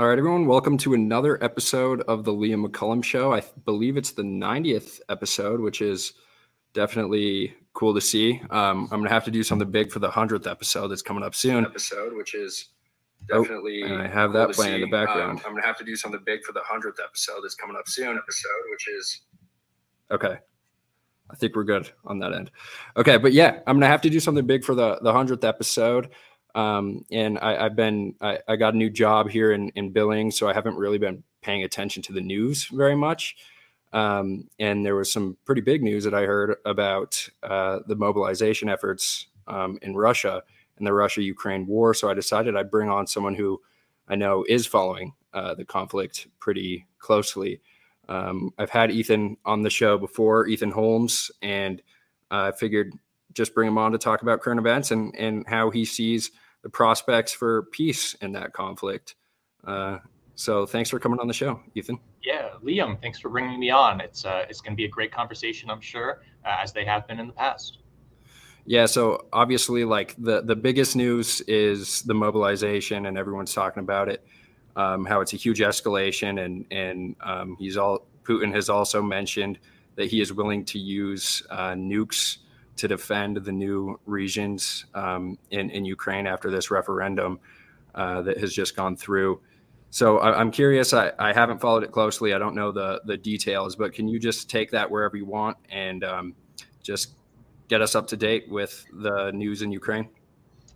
All right, everyone, welcome to another episode of the Liam McCullum Show. I believe it's the 90th episode, which is definitely cool to see. Um, I'm gonna have to do something big for the 100th episode that's coming up soon. Episode, which is Oh, definitely. and I have cool that to playing in the background. Um, I'm gonna have to do something big for the 100th episode that's coming up soon. Episode, which is Okay. I think we're good on that end. Okay, but yeah, I'm gonna have to do something big for the the hundredth episode. Um, and I, I've been I, I got a new job here in in billing, so I haven't really been paying attention to the news very much. Um, and there was some pretty big news that I heard about uh, the mobilization efforts um, in Russia and the Russia Ukraine war. So I decided I'd bring on someone who I know is following uh, the conflict pretty closely. Um, I've had Ethan on the show before, Ethan Holmes, and I figured just bring him on to talk about current events and and how he sees the prospects for peace in that conflict. Uh, so thanks for coming on the show, Ethan. Yeah, Liam, thanks for bringing me on. It's uh, it's going to be a great conversation, I'm sure, uh, as they have been in the past. Yeah, so obviously, like the the biggest news is the mobilization, and everyone's talking about it. Um, how it's a huge escalation, and and um, he's all Putin has also mentioned that he is willing to use uh, nukes to defend the new regions um, in in Ukraine after this referendum uh, that has just gone through. So I, I'm curious. I, I haven't followed it closely. I don't know the the details, but can you just take that wherever you want and um, just get us up to date with the news in Ukraine?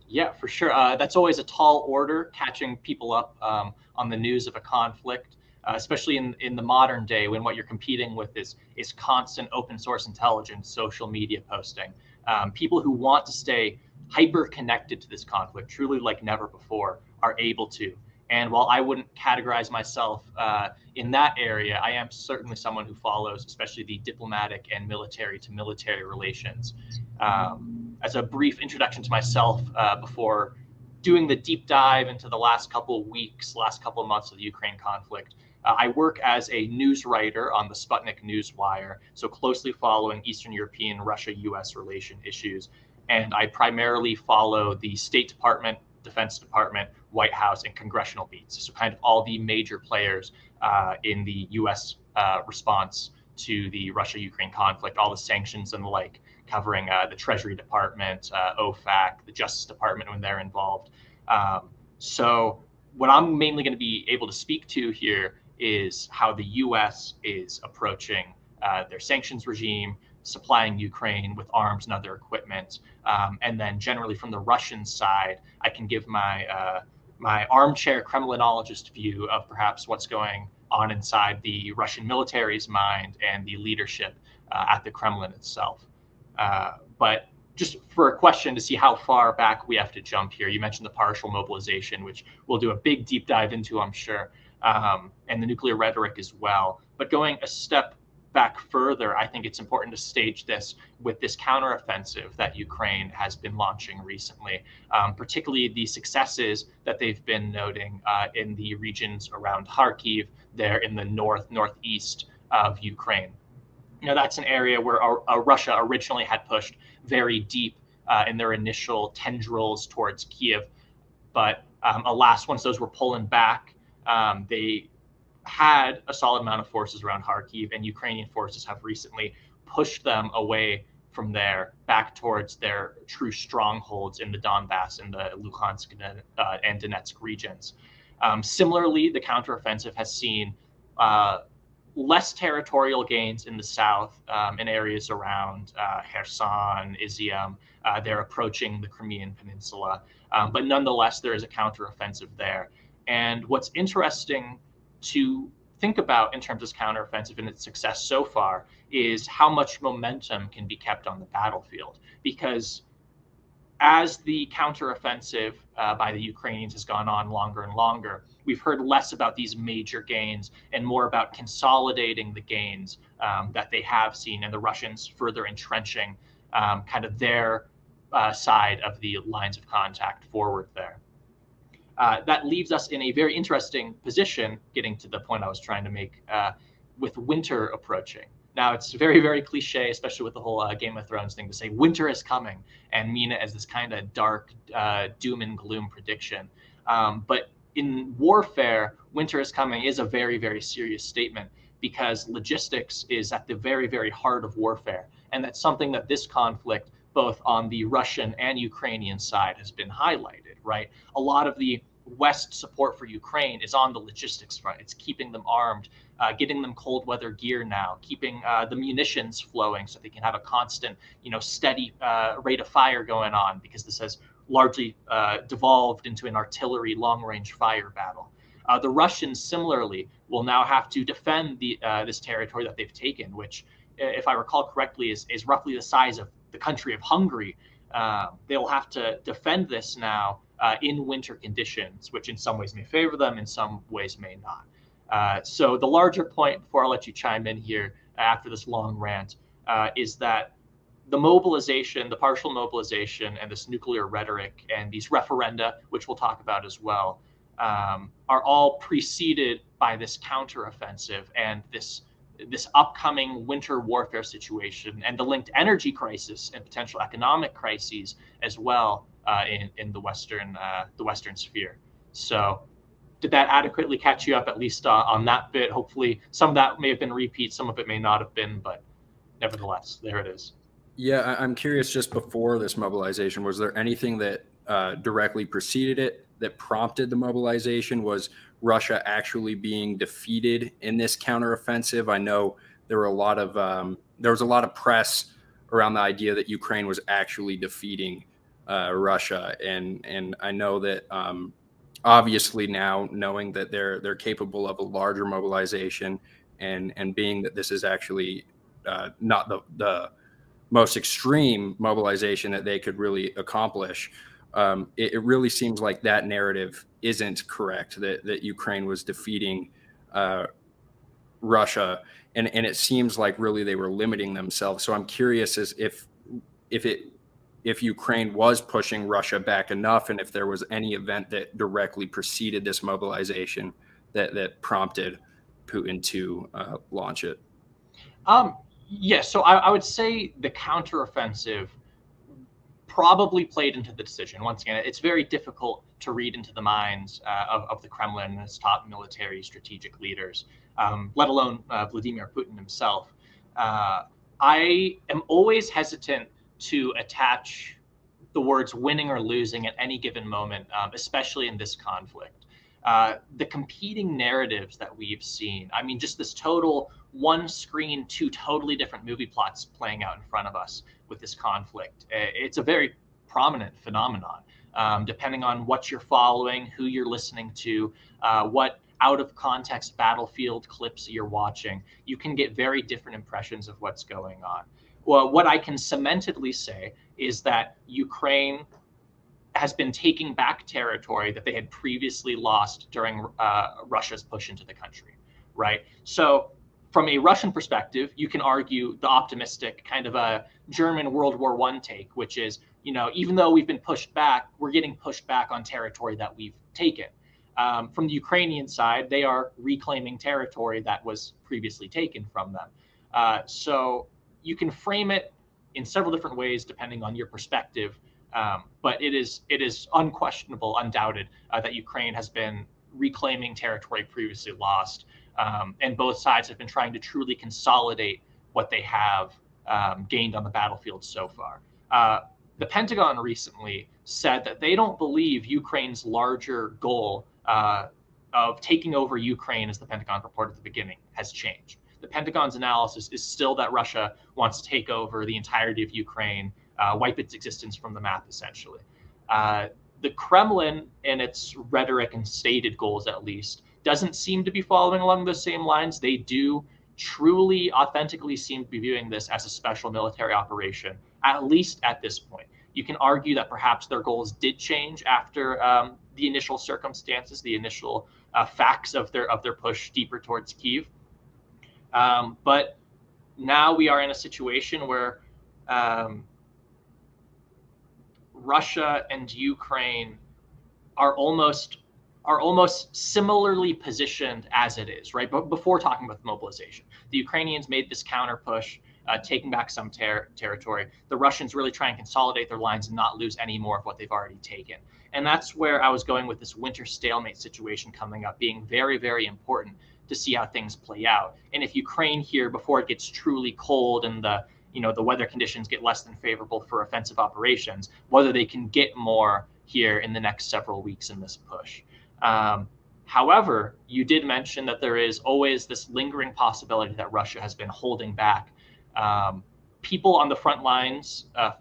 Yeah, for sure. Uh, that's always a tall order, catching people up um, on the news of a conflict, uh, especially in, in the modern day when what you're competing with is is constant open source intelligence, social media posting. Um, people who want to stay hyper connected to this conflict, truly like never before, are able to. And while I wouldn't categorize myself uh, in that area, I am certainly someone who follows, especially the diplomatic and military to military relations. Um, as a brief introduction to myself uh, before doing the deep dive into the last couple weeks, last couple months of the Ukraine conflict, uh, I work as a news writer on the Sputnik Newswire, so closely following Eastern European Russia US relation issues. And I primarily follow the State Department, Defense Department, White House, and congressional beats. So, kind of all the major players uh, in the US uh, response to the Russia Ukraine conflict, all the sanctions and the like, covering uh, the Treasury Department, uh, OFAC, the Justice Department when they're involved. Um, so, what I'm mainly going to be able to speak to here is how the US is approaching uh, their sanctions regime, supplying Ukraine with arms and other equipment. Um, and then, generally, from the Russian side, I can give my uh, my armchair Kremlinologist view of perhaps what's going on inside the Russian military's mind and the leadership uh, at the Kremlin itself. Uh, but just for a question to see how far back we have to jump here, you mentioned the partial mobilization, which we'll do a big deep dive into, I'm sure, um, and the nuclear rhetoric as well. But going a step back further, I think it's important to stage this with this counteroffensive that Ukraine has been launching recently, um, particularly the successes that they've been noting uh, in the regions around Kharkiv, there in the north, northeast of Ukraine. You know, that's an area where uh, Russia originally had pushed very deep uh, in their initial tendrils towards Kiev. But um, alas, once those were pulling back, um, they had a solid amount of forces around Kharkiv, and Ukrainian forces have recently pushed them away from there back towards their true strongholds in the Donbass and the Luhansk and, uh, and Donetsk regions. Um, similarly, the counteroffensive has seen uh, less territorial gains in the south um, in areas around uh, Kherson, Izium. Uh, they're approaching the Crimean Peninsula, um, but nonetheless, there is a counteroffensive there. And what's interesting to think about in terms of counteroffensive and its success so far is how much momentum can be kept on the battlefield. Because as the counteroffensive uh, by the Ukrainians has gone on longer and longer, we've heard less about these major gains and more about consolidating the gains um, that they have seen and the Russians further entrenching um, kind of their uh, side of the lines of contact forward there. Uh, that leaves us in a very interesting position, getting to the point I was trying to make uh, with winter approaching. Now, it's very, very cliche, especially with the whole uh, Game of Thrones thing, to say winter is coming and mean it as this kind of dark uh, doom and gloom prediction. Um, but in warfare, winter is coming is a very, very serious statement because logistics is at the very, very heart of warfare. And that's something that this conflict, both on the Russian and Ukrainian side, has been highlighted, right? A lot of the West support for Ukraine is on the logistics front. It's keeping them armed, uh, getting them cold weather gear now, keeping uh, the munitions flowing so they can have a constant, you know, steady uh, rate of fire going on because this has largely uh, devolved into an artillery long range fire battle. Uh, the Russians similarly will now have to defend the uh, this territory that they've taken, which, if I recall correctly, is is roughly the size of the country of Hungary. they will have to defend this now uh, in winter conditions, which in some ways may favor them, in some ways may not. Uh, so the larger point, before I let you chime in here after this long rant, uh, is that the mobilization, the partial mobilization, and this nuclear rhetoric and these referenda, which we'll talk about as well, um, are all preceded by this counteroffensive and this this upcoming winter warfare situation and the linked energy crisis and potential economic crises as well uh, in in the western uh, the western sphere. So, did that adequately catch you up at least uh, on that bit? Hopefully, some of that may have been repeat, some of it may not have been, but nevertheless, there it is. Yeah, I'm curious. Just before this mobilization, was there anything that uh, directly preceded it that prompted the mobilization? Was Russia actually being defeated in this counteroffensive? I know there were a lot of um, there was a lot of press around the idea that Ukraine was actually defeating uh, Russia, and and I know that um, obviously now knowing that they're they're capable of a larger mobilization, and and being that this is actually uh, not the the most extreme mobilization that they could really accomplish. Um, it, it, really seems like that narrative isn't correct. That that Ukraine was defeating uh, Russia, and and it seems like really they were limiting themselves. So I'm curious as if if it if Ukraine was pushing Russia back enough, and if there was any event that directly preceded this mobilization that that prompted Putin to uh, launch it. Um, yes, yeah, so I, I, would say the counteroffensive probably played into the decision. Once again, it's very difficult to read into the minds uh, of, of, the Kremlin and its top military strategic leaders, um, let alone uh, Vladimir Putin himself. Uh, I am always hesitant to attach the words winning or losing at any given moment, um, especially in this conflict. Uh, the competing narratives that we've seen, I mean, just this total one screen, two totally different movie plots playing out in front of us with this conflict. It's a very prominent phenomenon. Um, depending on what you're following, who you're listening to, uh, what out of context battlefield clips you're watching, you can get very different impressions of what's going on well, what I can cementedly say is that Ukraine has been taking back territory that they had previously lost during uh, Russia's push into the country, right? So, from a Russian perspective, you can argue the optimistic kind of a German World War One take, which is, you know, even though we've been pushed back, we're getting pushed back on territory that we've taken. Um, from the Ukrainian side, they are reclaiming territory that was previously taken from them. Uh, so you can frame it in several different ways depending on your perspective. Um, but it is it is unquestionable, undoubted uh, that Ukraine has been reclaiming territory previously lost, um, and both sides have been trying to truly consolidate what they have um, gained on the battlefield so far. Uh, the Pentagon recently said that they don't believe Ukraine's larger goal uh, of taking over Ukraine, as the Pentagon reported at the beginning, has changed the Pentagon's analysis is still that Russia wants to take over the entirety of Ukraine, uh, wipe its existence from the map, essentially. Uh, the Kremlin, in its rhetoric and stated goals at least, doesn't seem to be following along those same lines. They do truly, authentically seem to be viewing this as a special military operation, at least at this point. You can argue that perhaps their goals did change after um, the initial circumstances, the initial uh, facts of their of their push deeper towards Kiev. Um, but now we are in a situation where um, Russia and Ukraine are almost are almost similarly positioned as it is, right? But before talking about the mobilization, the Ukrainians made this counter push uh, taking back some ter- territory. The Russians really try and consolidate their lines and not lose any more of what they've already taken. And that's where I was going with this winter stalemate situation coming up being very, very important to see how things play out. And if Ukraine here, before it gets truly cold and the you know the weather conditions get less than favorable for offensive operations, whether they can get more here in the next several weeks in this push. Um, however, you did mention that there is always this lingering possibility that Russia has been holding back. Um, people on the front lines uh,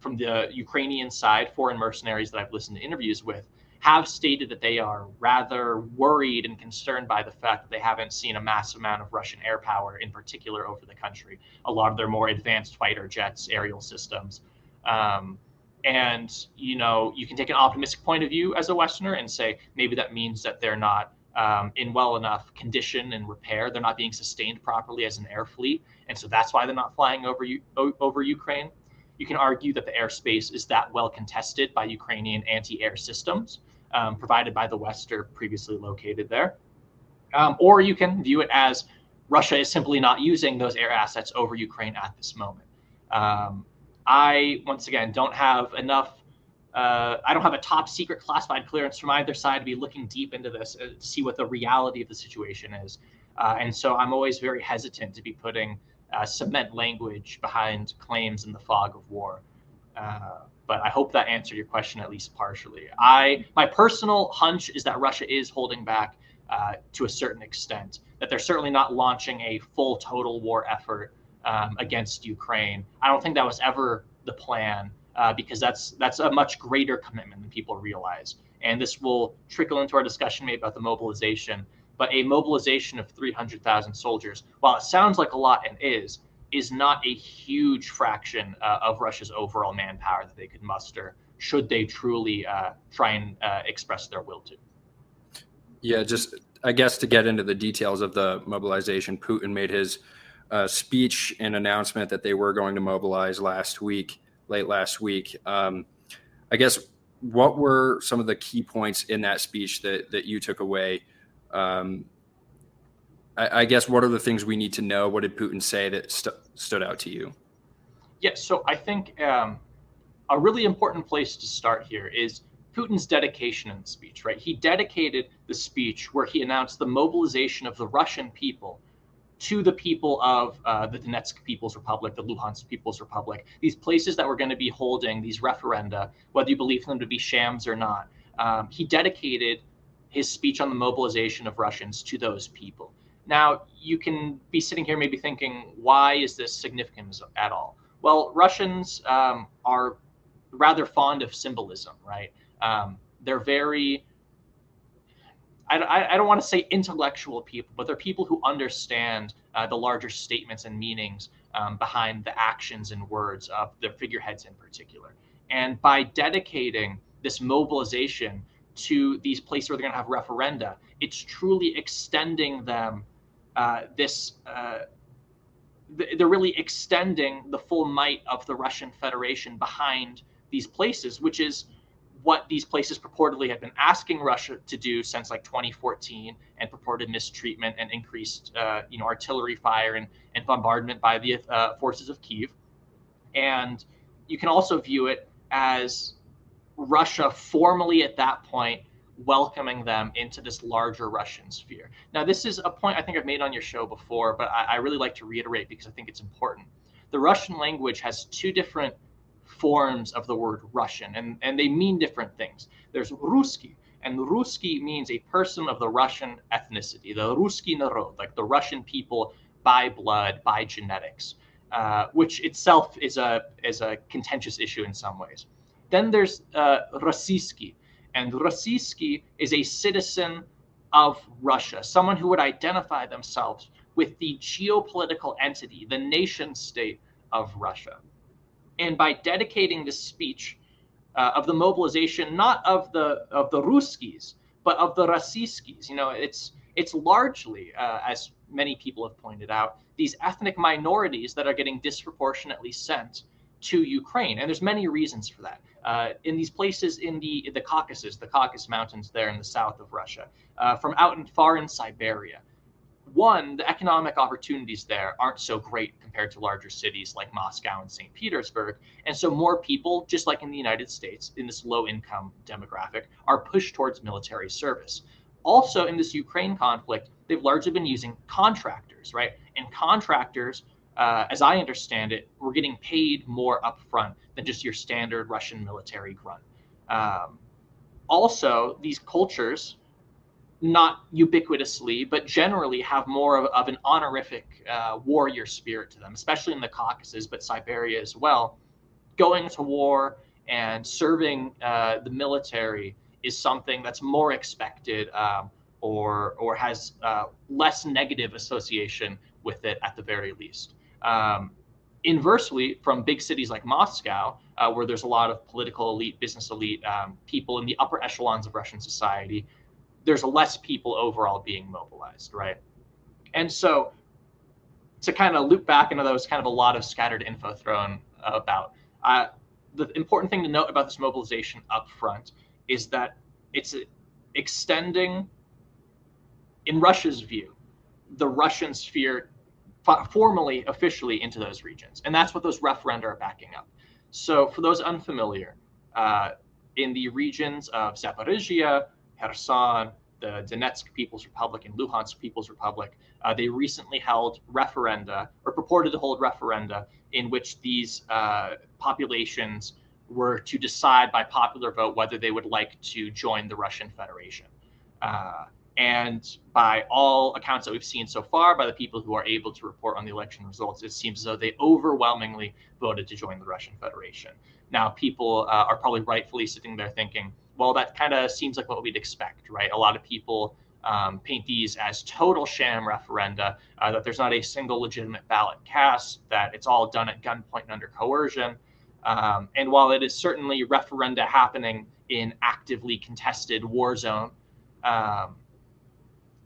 from the Ukrainian side, foreign mercenaries that I've listened to interviews with, have stated that they are rather worried and concerned by the fact that they haven't seen a massive amount of Russian air power, in particular over the country. A lot of their more advanced fighter jets, aerial systems. Um, and you know, you can take an optimistic point of view as a Westerner and say maybe that means that they're not um, in well enough condition and repair. They're not being sustained properly as an air fleet, and so that's why they're not flying over over Ukraine. You can argue that the airspace is that well contested by Ukrainian anti-air systems um, provided by the West or previously located there. Um, or you can view it as Russia is simply not using those air assets over Ukraine at this moment. Um, I, once again, don't have enough. Uh, I don't have a top secret classified clearance from either side to be looking deep into this uh, to see what the reality of the situation is. Uh, and so I'm always very hesitant to be putting uh, cement language behind claims in the fog of war. Uh, but I hope that answered your question at least partially. I my personal hunch is that Russia is holding back uh, to a certain extent. That they're certainly not launching a full total war effort um, against Ukraine. I don't think that was ever the plan uh, because that's that's a much greater commitment than people realize. And this will trickle into our discussion maybe about the mobilization. But a mobilization of 300,000 soldiers, while it sounds like a lot and is, is not a huge fraction uh, of Russia's overall manpower that they could muster should they truly uh, try and uh, express their will to. Yeah, just I guess to get into the details of the mobilization, Putin made his uh, speech and announcement that they were going to mobilize last week, late last week. Um, I guess what were some of the key points in that speech that that you took away? Um, I, I, guess what are the things we need to know? What did Putin say that st- stood out to you? Yeah, so I think um, a really important place to start here is Putin's dedication in the speech, right? He dedicated the speech where he announced the mobilization of the Russian people to the people of uh, the Donetsk People's Republic, the Luhansk People's Republic, these places that were going to be holding these referenda, whether you believe them to be shams or not. Um, he dedicated his speech on the mobilization of Russians to those people. Now, you can be sitting here maybe thinking, why is this significant at all? Well, Russians um, are rather fond of symbolism, right? Um, they're very, I, I, don't want to say intellectual people, but they're people who understand uh, the larger statements and meanings um, behind the actions and words of their figureheads in particular. And by dedicating this mobilization to these places where they're going to have referenda, it's truly extending them uh, this uh, they're really extending the full might of the Russian Federation behind these places, which is what these places purportedly have been asking Russia to do since like 2014 and purported mistreatment and increased, uh, you know, artillery fire and, and bombardment by the uh, forces of Kiev. And you can also view it as Russia formally at that point welcoming them into this larger Russian sphere. Now, this is a point I think I've made on your show before, but I, I really like to reiterate because I think it's important. The Russian language has two different forms of the word Russian, and, and they mean different things. There's Ruski, and Ruski means a person of the Russian ethnicity, the Ruski narod, like the Russian people by blood, by genetics, uh, which itself is a is a contentious issue in some ways. Then there's uh, and Rossiyski is a citizen of Russia, someone who would identify themselves with the geopolitical entity, the nation state of Russia. And by dedicating this speech uh, of the mobilization, not of the of the Ruskis, but of the Rossiyskis, you know, it's it's largely, uh, as many people have pointed out, these ethnic minorities that are getting disproportionately sent to Ukraine, and there's many reasons for that. Uh, in these places in the the Caucasus, the Caucasus Mountains there in the south of Russia, uh, from out in far in Siberia, one, the economic opportunities there aren't so great compared to larger cities like Moscow and St. Petersburg. And so more people, just like in the United States, in this low income demographic, are pushed towards military service. Also, in this Ukraine conflict, they've largely been using contractors, right? And contractors, uh, as I understand it, we're getting paid more upfront than just your standard Russian military grunt. Um, also, these cultures, not ubiquitously, but generally have more of, of an honorific uh, warrior spirit to them, especially in the Caucasus, but Siberia as well. Going to war and serving uh, the military is something that's more expected um, or or has uh, less negative association with it at the very least. Um, inversely, from big cities like Moscow, uh, where there's a lot of political elite, business elite, um, people in the upper echelons of Russian society, there's less people overall being mobilized, right? And so, to kind of loop back into those kind of a lot of scattered info thrown about, uh, the important thing to note about this mobilization up front is that it's extending, in Russia's view, the Russian sphere formally, officially into those regions. And that's what those referenda are backing up. So, for those unfamiliar, uh, in the regions of Zaporizhia, Kherson, the Donetsk People's Republic, and Luhansk People's Republic, uh, they recently held referenda, or purported to hold referenda, in which these uh, populations were to decide by popular vote whether they would like to join the Russian Federation. Uh, and by all accounts that we've seen so far, by the people who are able to report on the election results, it seems as though they overwhelmingly voted to join the Russian Federation. Now, people uh, are probably rightfully sitting there thinking, well, that kind of seems like what we'd expect, right? A lot of people um, paint these as total sham referenda, uh, that there's not a single legitimate ballot cast, that it's all done at gunpoint and under coercion. Um, and while it is certainly referenda happening in actively contested war zone, um,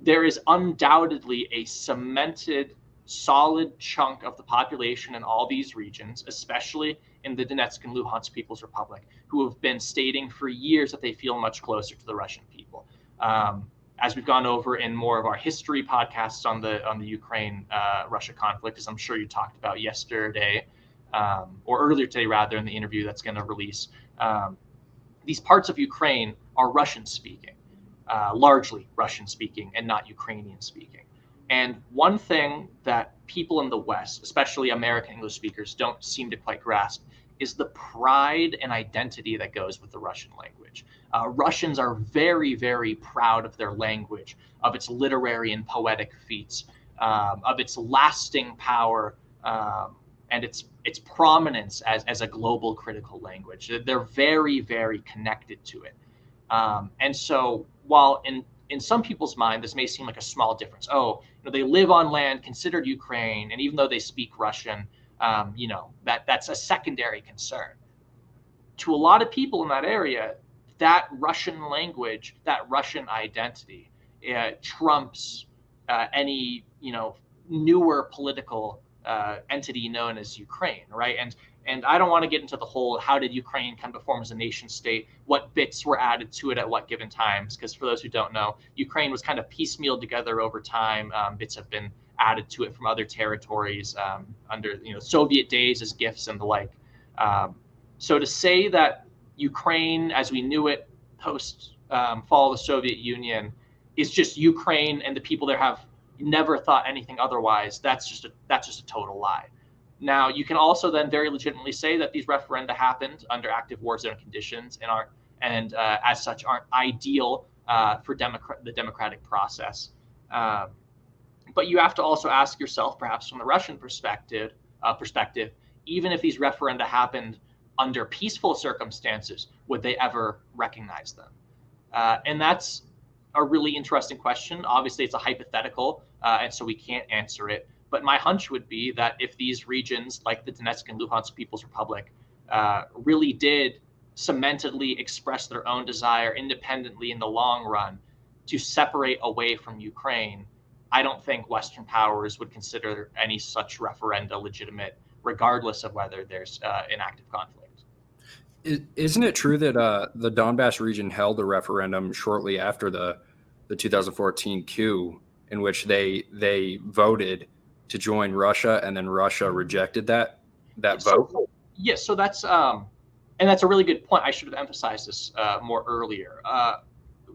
there is undoubtedly a cemented, solid chunk of the population in all these regions, especially in the Donetsk and Luhansk People's Republic, who have been stating for years that they feel much closer to the Russian people. Um, as we've gone over in more of our history podcasts on the on the Ukraine uh, Russia conflict, as I'm sure you talked about yesterday um, or earlier today, rather in the interview that's going to release, um, these parts of Ukraine are Russian speaking uh, largely Russian speaking and not Ukrainian speaking. And one thing that people in the West, especially American English speakers, don't seem to quite grasp is the pride and identity that goes with the Russian language. Uh, Russians are very, very proud of their language, of its literary and poetic feats, um, of its lasting power, um, and its its prominence as, as a global critical language. They're very, very connected to it. Um, and so while in in some people's mind this may seem like a small difference. Oh you know they live on land considered ukraine and even though they speak russian um, you know that that's a secondary concern. To a lot of people in that area that russian language that russian identity uh, trumps uh, any you know newer political uh, entity known as ukraine right and and I don't want to get into the whole how did Ukraine come to form as a nation state, what bits were added to it at what given times, because for those who don't know, Ukraine was kind of piecemealed together over time. Um, bits have been added to it from other territories um, under you know Soviet days as gifts and the like. Um, so to say that Ukraine, as we knew it post um, fall of the Soviet Union, is just Ukraine and the people there have never thought anything otherwise, that's just a that's just a total lie. Now, you can also then very legitimately say that these referenda happened under active war zone conditions and are and uh, as such aren't ideal uh, for democrat the democratic process. Um, but you have to also ask yourself, perhaps from the Russian perspective, uh, perspective, even if these referenda happened under peaceful circumstances, would they ever recognize them? Uh, and that's a really interesting question. Obviously, it's a hypothetical, uh, and so we can't answer it. But my hunch would be that if these regions, like the Donetsk and Luhansk People's Republic, uh, really did cementedly express their own desire independently in the long run to separate away from Ukraine, I don't think Western powers would consider any such referenda legitimate, regardless of whether there's uh, an active conflict. Isn't it true that uh, the Donbass region held a referendum shortly after the the 2014 coup in which they they voted to join Russia, and then Russia rejected that that So- vote. Yes, so that's um, and that's a really good point. I should have emphasized this uh, more earlier. Uh,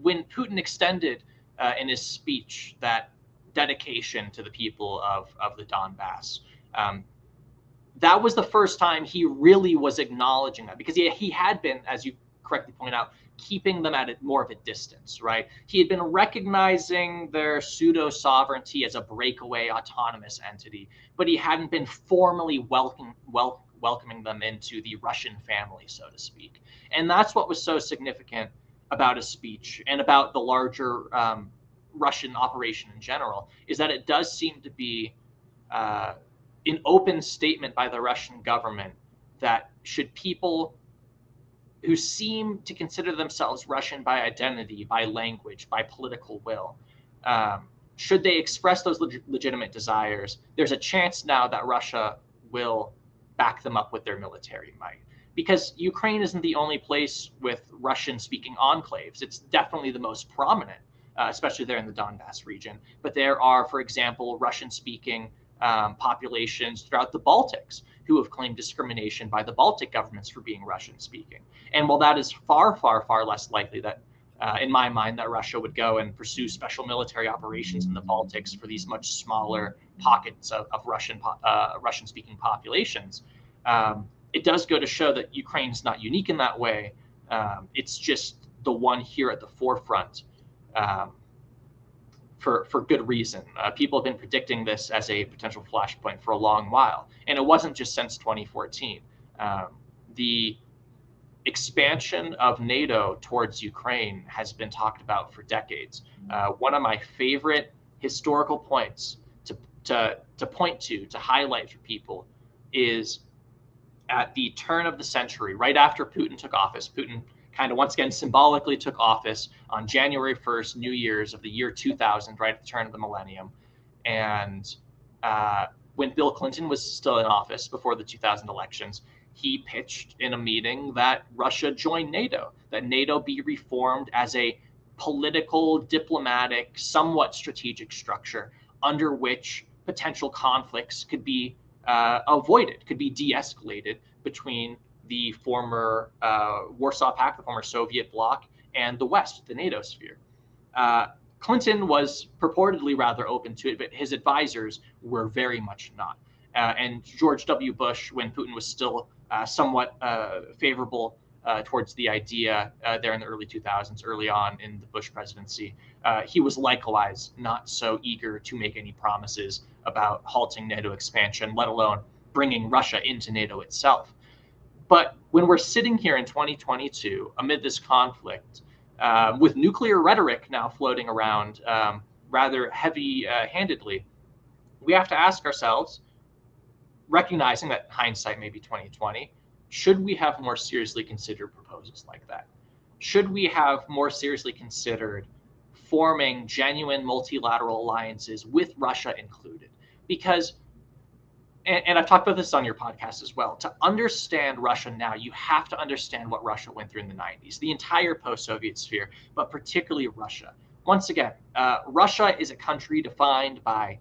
when Putin extended uh, in his speech that dedication to the people of of the Donbass, um, that was the first time he really was acknowledging that because he, he had been, as you correctly point out, keeping them at a, more of a distance, right? He had been recognizing their pseudo sovereignty as a breakaway autonomous entity, but he hadn't been formally welcome, wel- welcoming them into the Russian family, so to speak. And that's what was so significant about his speech and about the larger um, Russian operation in general, is that it does seem to be uh, an open statement by the Russian government that should people who seem to consider themselves Russian by identity, by language, by political will, um, should they express those leg- legitimate desires, there's a chance now that Russia will back them up with their military might. Because Ukraine isn't the only place with Russian speaking enclaves. It's definitely the most prominent, uh, especially there in the Donbass region. But there are, for example, Russian speaking um, populations throughout the Baltics who have claimed discrimination by the Baltic governments for being Russian speaking. And while that is far, far, far less likely that, uh, in my mind, that Russia would go and pursue special military operations in the Baltics for these much smaller pockets of, of Russian uh, Russian speaking populations, um, it does go to show that Ukraine is not unique in that way. Um, it's just the one here at the forefront. Um, for, for good reason. Uh, people have been predicting this as a potential flashpoint for a long while. And it wasn't just since 2014. Um, the expansion of NATO towards Ukraine has been talked about for decades. Uh, one of my favorite historical points to, to, to point to, to highlight for people, is at the turn of the century, right after Putin took office. Putin kind of once again symbolically took office on January 1st, New Year's of the year 2000, right at the turn of the millennium. And uh, when Bill Clinton was still in office before the 2000 elections, he pitched in a meeting that Russia join NATO, that NATO be reformed as a political, diplomatic, somewhat strategic structure under which potential conflicts could be uh, avoided, could be de escalated between the former uh, Warsaw Pact, the former Soviet bloc, and the West, the NATO sphere. Uh, Clinton was purportedly rather open to it, but his advisors were very much not. Uh, and George W. Bush, when Putin was still uh, somewhat uh, favorable uh, towards the idea there in the early 2000s, early on in the Bush presidency, he was likewise not so eager to make any promises about halting NATO expansion, let alone bringing Russia into NATO itself. But when we're sitting here in 2022 amid this conflict, um, with nuclear rhetoric now floating around um, rather heavy uh, handedly, we have to ask ourselves, recognizing that hindsight may be 2020, should we have more seriously considered proposals like that? Should we have more seriously considered forming genuine multilateral alliances with Russia included? Because and, and, I've talked about this on your podcast as well. To understand Russia now, you have to understand what Russia went through in the 90s, the entire post Soviet sphere, but particularly Russia. Once again, uh, Russia is a country defined by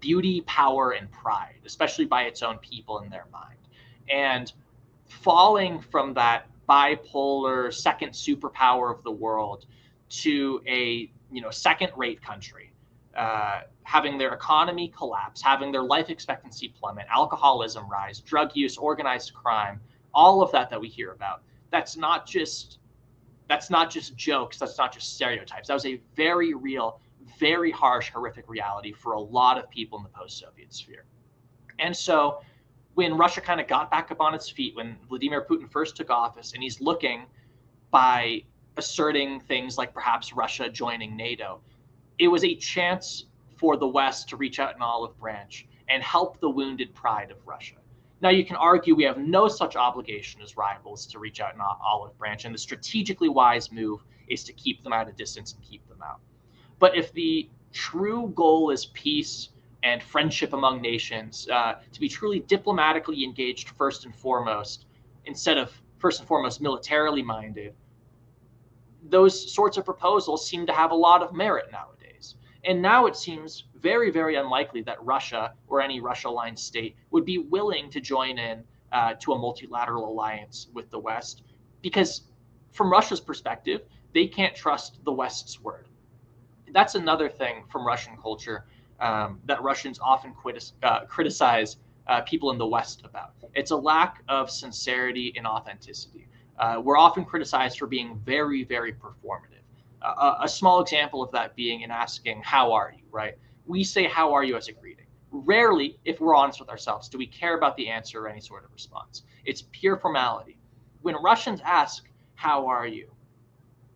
beauty, power, and pride, especially by its own people in their mind. And falling from that bipolar second superpower of the world to a you know second rate country uh, having their economy collapse, having their life expectancy plummet, alcoholism rise, drug use, organized crime, all of that that we hear about. That's not just that's not just jokes. That's not just stereotypes. That was a very real, very harsh, horrific reality for a lot of people in the post-Soviet sphere. And so, when Russia kind of got back up on its feet, when Vladimir Putin first took office, and he's looking by asserting things like perhaps Russia joining NATO it was a chance for the West to reach out an olive branch and help the wounded pride of Russia. Now, you can argue we have no such obligation as rivals to reach out an olive branch, and the strategically wise move is to keep them at a distance and keep them out. But if the true goal is peace and friendship among nations, uh, to be truly diplomatically engaged first and foremost, instead of first and foremost militarily minded, those sorts of proposals seem to have a lot of merit nowadays. And now it seems very, very unlikely that Russia or any Russia aligned state would be willing to join in uh, to a multilateral alliance with the West because, from Russia's perspective, they can't trust the West's word. That's another thing from Russian culture um, that Russians often uh, criticize uh, people in the West about. It's a lack of sincerity and authenticity. Uh, we're often criticized for being very, very performative. Uh, a small example of that being in asking, How are you? right? We say, How are you as a greeting. Rarely, if we're honest with ourselves, do we care about the answer or any sort of response. It's pure formality. When Russians ask, How are you?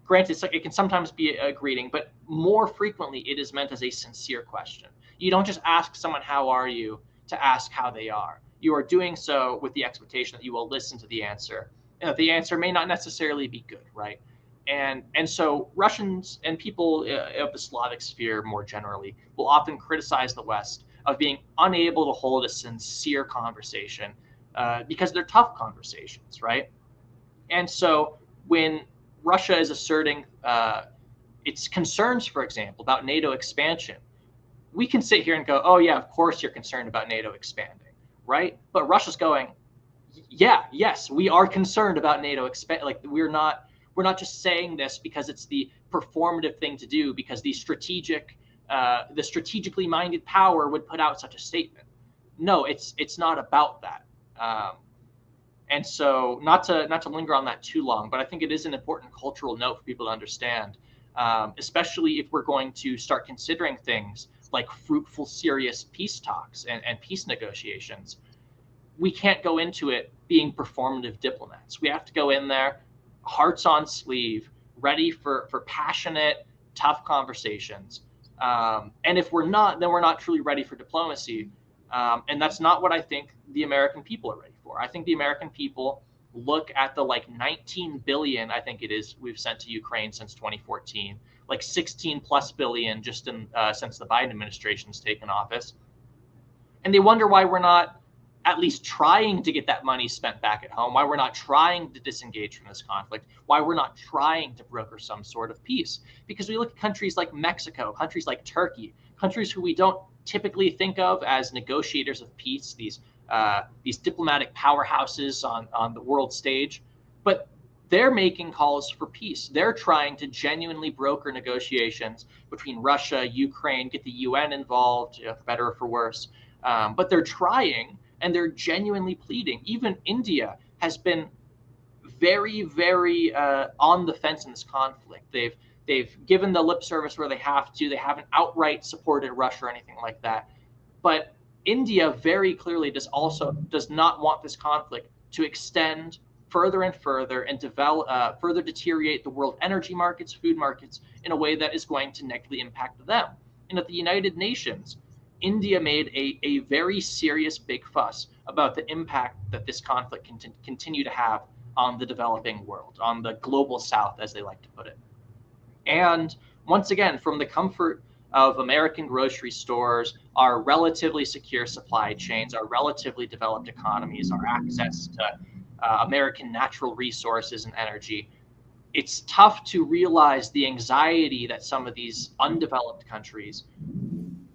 Granted, it can sometimes be a greeting, but more frequently, it is meant as a sincere question. You don't just ask someone, How are you? to ask how they are. You are doing so with the expectation that you will listen to the answer and that the answer may not necessarily be good, right? And and so Russians and people uh, of the Slavic sphere more generally will often criticize the West of being unable to hold a sincere conversation uh, because they're tough conversations, right? And so when Russia is asserting uh, its concerns, for example, about NATO expansion, we can sit here and go, "Oh yeah, of course you're concerned about NATO expanding, right?" But Russia's going, "Yeah, yes, we are concerned about NATO expand. Like we're not." We're not just saying this because it's the performative thing to do because the strategic uh, the strategically minded power would put out such a statement. No it's it's not about that. Um, and so not to not to linger on that too long but i think it is an important cultural note for people to understand um, especially if we're going to start considering things like fruitful serious peace talks and, and peace negotiations. We can't go into it being performative diplomats. We have to go in there hearts on sleeve, ready for for passionate, tough conversations. Um, and if we're not, then we're not truly ready for diplomacy. Um, and that's not what I think the American people are ready for. I think the American people look at the like 19 billion, I think it is, we've sent to Ukraine since 2014, like 16 plus billion just in uh, since the Biden administration's taken office, and they wonder why we're not at least trying to get that money spent back at home, why we're not trying to disengage from this conflict, why we're not trying to broker some sort of peace. Because we look at countries like Mexico, countries like Turkey, countries who we don't typically think of as negotiators of peace, these uh, these diplomatic powerhouses on, on the world stage, but they're making calls for peace. They're trying to genuinely broker negotiations between Russia, Ukraine, get the UN involved, you know, for better or for worse. Um, but they're trying and they're genuinely pleading. Even India has been very, very uh, on the fence in this conflict. They've they've given the lip service where they have to. They haven't outright supported Russia or anything like that. But India very clearly does also does not want this conflict to extend further and further and develop uh, further deteriorate the world energy markets, food markets in a way that is going to negatively impact them. And at the United Nations, India made a, a very serious big fuss about the impact that this conflict can t- continue to have on the developing world, on the global south, as they like to put it. And once again, from the comfort of American grocery stores, our relatively secure supply chains, our relatively developed economies, our access to uh, American natural resources and energy, it's tough to realize the anxiety that some of these undeveloped countries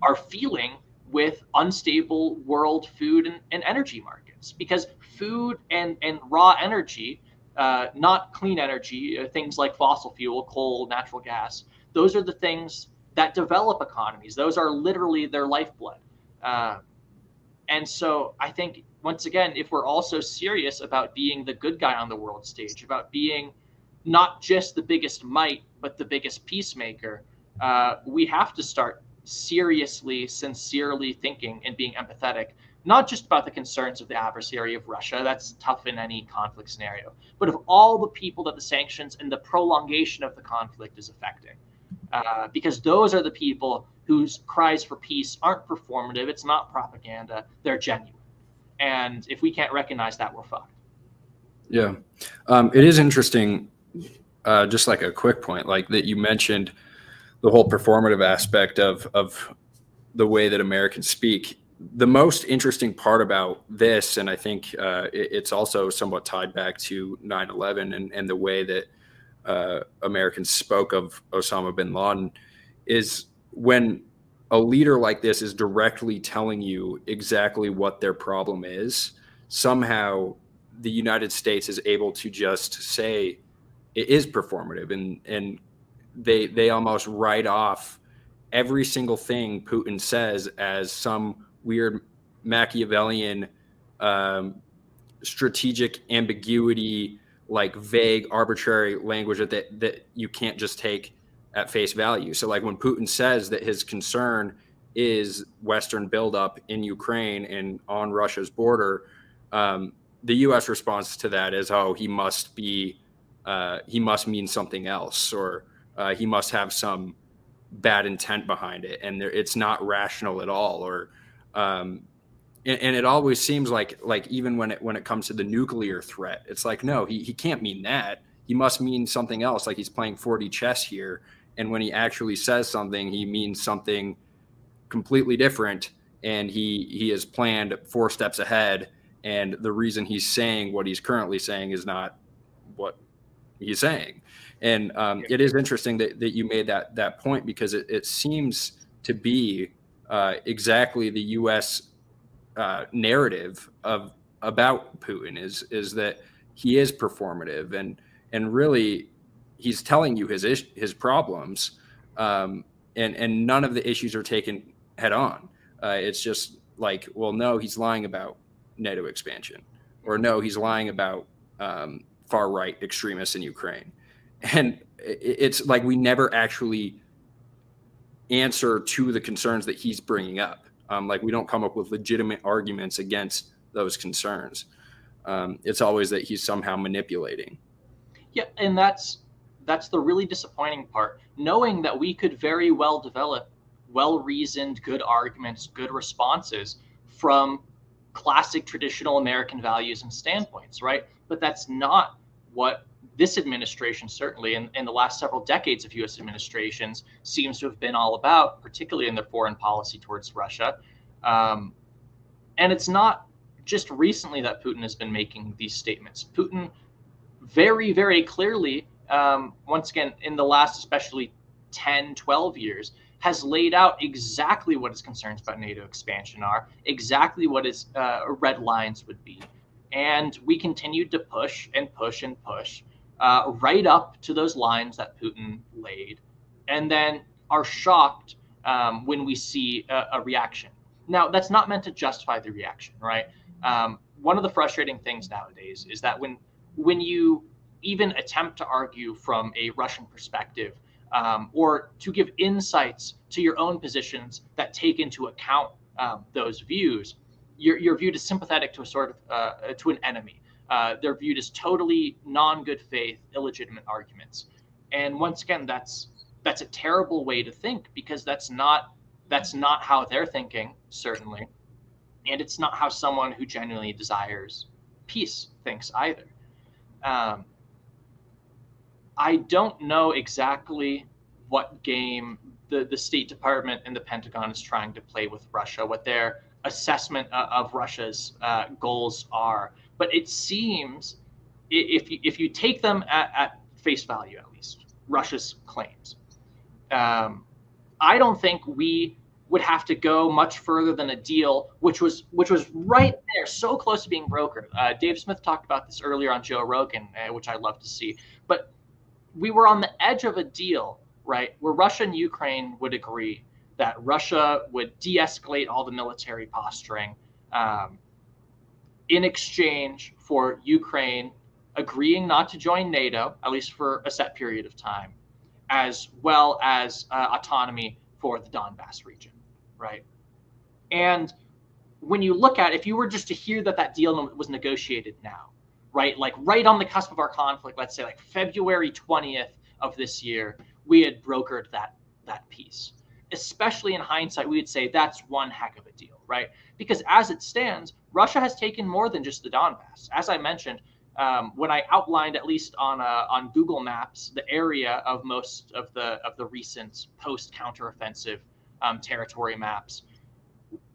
are feeling with unstable world food and, and energy markets because food and, and raw energy, uh, not clean energy, uh, things like fossil fuel, coal, natural gas, those are the things that develop economies. Those are literally their lifeblood. Uh, and so I think, once again, if we're also serious about being the good guy on the world stage, about being not just the biggest might, but the biggest peacemaker, uh, we have to start seriously, sincerely thinking and being empathetic, not just about the concerns of the adversary of Russia, that's tough in any conflict scenario, but of all the people that the sanctions and the prolongation of the conflict is affecting. Uh, because those are the people whose cries for peace aren't performative, it's not propaganda, they're genuine. And if we can't recognize that, we're fucked. Yeah. Um, it is interesting, uh, just like a quick point, like that you mentioned the whole performative aspect of of the way that Americans speak. The most interesting part about this, and I think uh, it, it's also somewhat tied back to 9/11 and, and the way that uh, Americans spoke of Osama bin Laden, is when a leader like this is directly telling you exactly what their problem is, somehow the United States is able to just say it is performative and and they they almost write off every single thing Putin says as some weird Machiavellian um, strategic ambiguity, like vague, arbitrary language that that you can't just take at face value. So, like when Putin says that his concern is Western buildup in Ukraine and on Russia's border, um, the U.S. response to that is, "Oh, he must be, uh, he must mean something else, or uh, he must have some bad intent behind it, and there, it's not rational at all." Or, um, and, and, it always seems like, like even when it when it comes to the nuclear threat, it's like, no, he he can't mean that. He must mean something else. Like he's playing 4D chess here, and when he actually says something, he means something completely different, and he he has planned four steps ahead and the reason he's saying what he's currently saying is not what he's saying and um, it is interesting that, that you made that that point because it, it seems to be uh, exactly the U.S. Uh, narrative of about Putin is is that he is performative and and really he's telling you his ish, his problems um, and and none of the issues are taken head on. Uh, it's just like well no he's lying about NATO expansion, or no, he's lying about um, far right extremists in Ukraine. And it's like we never actually answer to the concerns that he's bringing up. Um, like we don't come up with legitimate arguments against those concerns. Um, it's always that he's somehow manipulating. Yeah, and that's that's the really disappointing part. Knowing that we could very well develop well-reasoned, good arguments, good responses from classic traditional American values and standpoints, right? But that's not what this administration, certainly in, in the last several decades of US administrations, seems to have been all about, particularly in their foreign policy towards Russia. Um, and it's not just recently that Putin has been making these statements. Putin very, very clearly, um, once again, in the last especially 10, 12 years, has laid out exactly what his concerns about NATO expansion are, exactly what his uh, red lines would be. And we continued to push and push and push uh, right up to those lines that Putin laid, and then are shocked um, when we see a, a, reaction. Now, that's not meant to justify the reaction, right? Um, one of the frustrating things nowadays is that when when you even attempt to argue from a Russian perspective um, or to give insights to your own positions that take into account um, those views, you're, you're, viewed as sympathetic to a sort of uh, to an enemy. Uh, they're viewed as totally non-good faith, illegitimate arguments. And once again, that's that's a terrible way to think because that's not that's not how they're thinking, certainly, and it's not how someone who genuinely desires peace thinks either. Um, I don't know exactly what game the, the State Department and the Pentagon is trying to play with Russia, what their assessment of Russia's uh, goals are. But it seems, if you, if you take them at, at face value, at least, Russia's claims, um, I don't think we would have to go much further than a deal, which was which was right there, so close to being brokered. Uh, Dave Smith talked about this earlier on Joe Rogan, uh, which I love to see. But we were on the edge of a deal, right, where Russia and Ukraine would agree that Russia would de escalate all the military posturing um, in exchange for Ukraine agreeing not to join NATO, at least for a set period of time, as well as uh, autonomy for the Donbass region, right? And when you look at, if you were just to hear that that deal was negotiated now, right? Like right on the cusp of our conflict, let's say like February 20th of this year, we had brokered that that piece. Especially in hindsight, we would say that's one heck of a deal, right? Because as it stands, Russia has taken more than just the Donbass. As I mentioned, um, when I outlined, at least on uh, on Google Maps, the area of most of the of the recent post counteroffensive um, territory maps,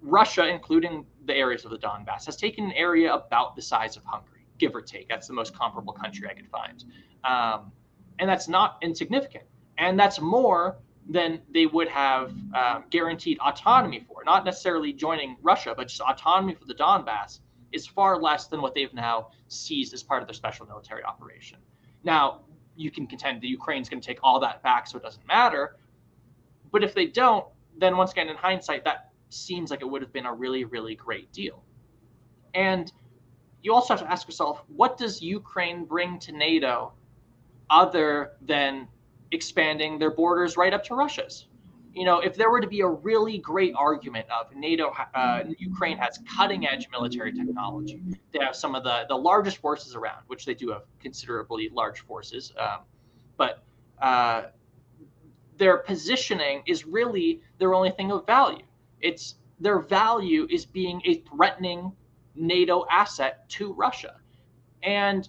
Russia, including the areas of the Donbass, has taken an area about the size of Hungary give or take. That's the most comparable country I could find. Um, and that's not insignificant. And that's more than they would have um, guaranteed autonomy for. Not necessarily joining Russia, but just autonomy for the Donbass is far less than what they've now seized as part of their special military operation. Now, you can contend that Ukraine's going to take all that back, so it doesn't matter. But if they don't, then once again, in hindsight, that seems like it would have been a really, really great deal. And you also have to ask yourself, what does Ukraine bring to NATO other than expanding their borders right up to Russia's? You know, if there were to be a really great argument of NATO, uh, Ukraine has cutting edge military technology. They have some of the, the largest forces around, which they do have considerably large forces. Um, but uh, their positioning is really their only thing of value. It's their value is being a threatening NATO asset to Russia. And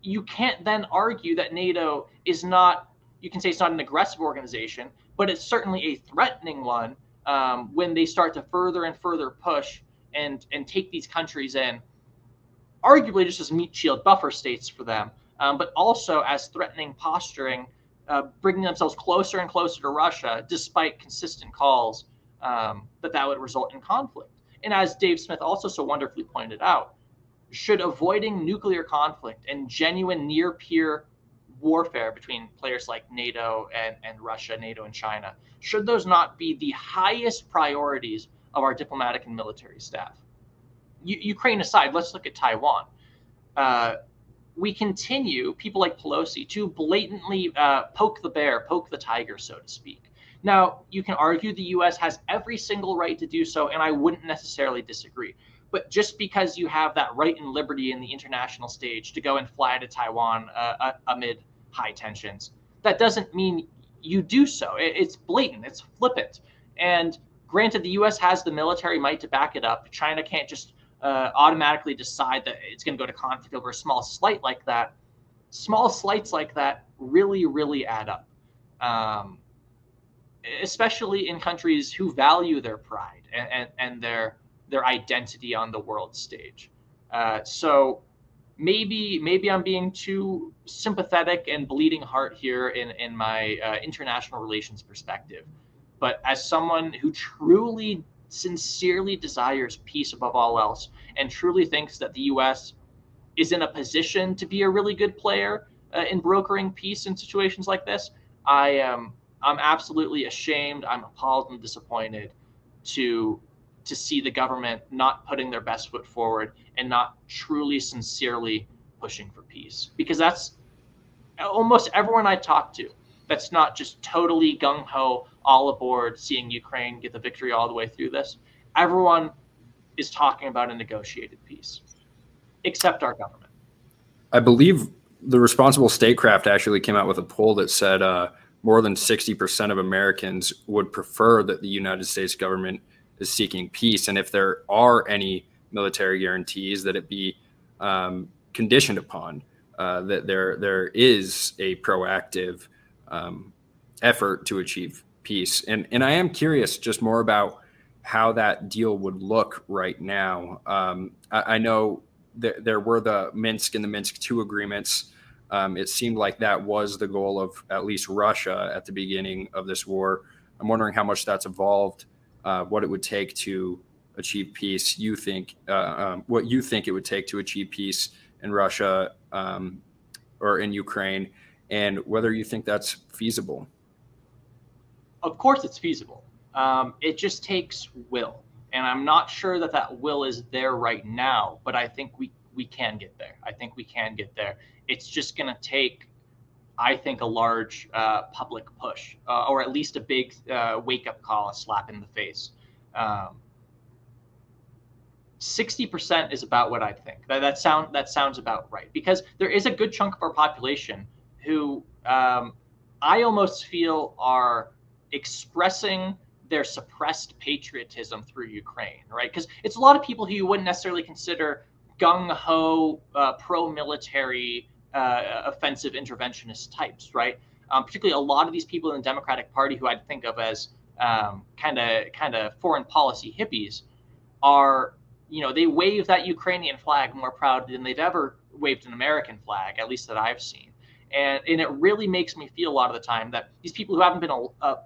you can't then argue that NATO is not, you can say it's not an aggressive organization, but it's certainly a threatening one um, when they start to further and further push and, and take these countries in, arguably just as meat shield buffer states for them, um, but also as threatening posturing, uh, bringing themselves closer and closer to Russia, despite consistent calls um, that that would result in conflict. And as Dave Smith also so wonderfully pointed out, should avoiding nuclear conflict and genuine near peer warfare between players like NATO and, and Russia, NATO and China, should those not be the highest priorities of our diplomatic and military staff? U- Ukraine aside, let's look at Taiwan. Uh, we continue, people like Pelosi, to blatantly uh, poke the bear, poke the tiger, so to speak. Now, you can argue the US has every single right to do so, and I wouldn't necessarily disagree. But just because you have that right and liberty in the international stage to go and fly to Taiwan uh, uh amid high tensions, that doesn't mean you do so. It's blatant, it's flippant. And granted, the US has the military might to back it up. China can't just uh, automatically decide that it's going to go to conflict over a small slight like that. Small slights like that really, really add up. Um, especially in countries who value their pride and, and, and their their identity on the world stage. Uh, so maybe maybe I'm being too sympathetic and bleeding heart here in in my uh, international relations perspective. But as someone who truly sincerely desires peace above all else and truly thinks that the U.S. is in a position to be a really good player uh, in brokering peace in situations like this, I am I'm absolutely ashamed. I'm appalled and disappointed to to see the government not putting their best foot forward and not truly sincerely pushing for peace because that's almost everyone I talk to that's not just totally gung ho all aboard seeing Ukraine get the victory all the way through this. Everyone is talking about a negotiated peace, except our government. I believe the responsible statecraft actually came out with a poll that said uh, more than 60% of Americans would prefer that the United States government is seeking peace. And if there are any military guarantees, that it be um, conditioned upon uh, that there there is a proactive um, effort to achieve peace. And and I am curious just more about how that deal would look right now. Um, I, I, know that there were the Minsk and the Minsk two agreements um, it seemed like that was the goal of at least Russia at the beginning of this war. I'm wondering how much that's evolved, uh, what it would take to achieve peace. You think uh, um, what you think it would take to achieve peace in Russia um, or in Ukraine, and whether you think that's feasible. Of course, it's feasible. Um, it just takes will, and I'm not sure that that will is there right now. But I think we we can get there. I think we can get there. It's just going to take, I think, a large uh, public push, uh, or at least a big uh, wake up call, a slap in the face. Um, 60% is about what I think. That, that sound that sounds about right because there is a good chunk of our population who um, I almost feel are expressing their suppressed patriotism through Ukraine, right? Because it's a lot of people who you wouldn't necessarily consider gung ho, uh, pro military, uh, offensive interventionist types, right? Um, particularly a lot of these people in the Democratic Party, who I'd think of as kind of kind of foreign policy hippies, are you know they wave that Ukrainian flag more proud than they've ever waved an American flag, at least that I've seen. And, and it really makes me feel a lot of the time that these people who haven't been uh,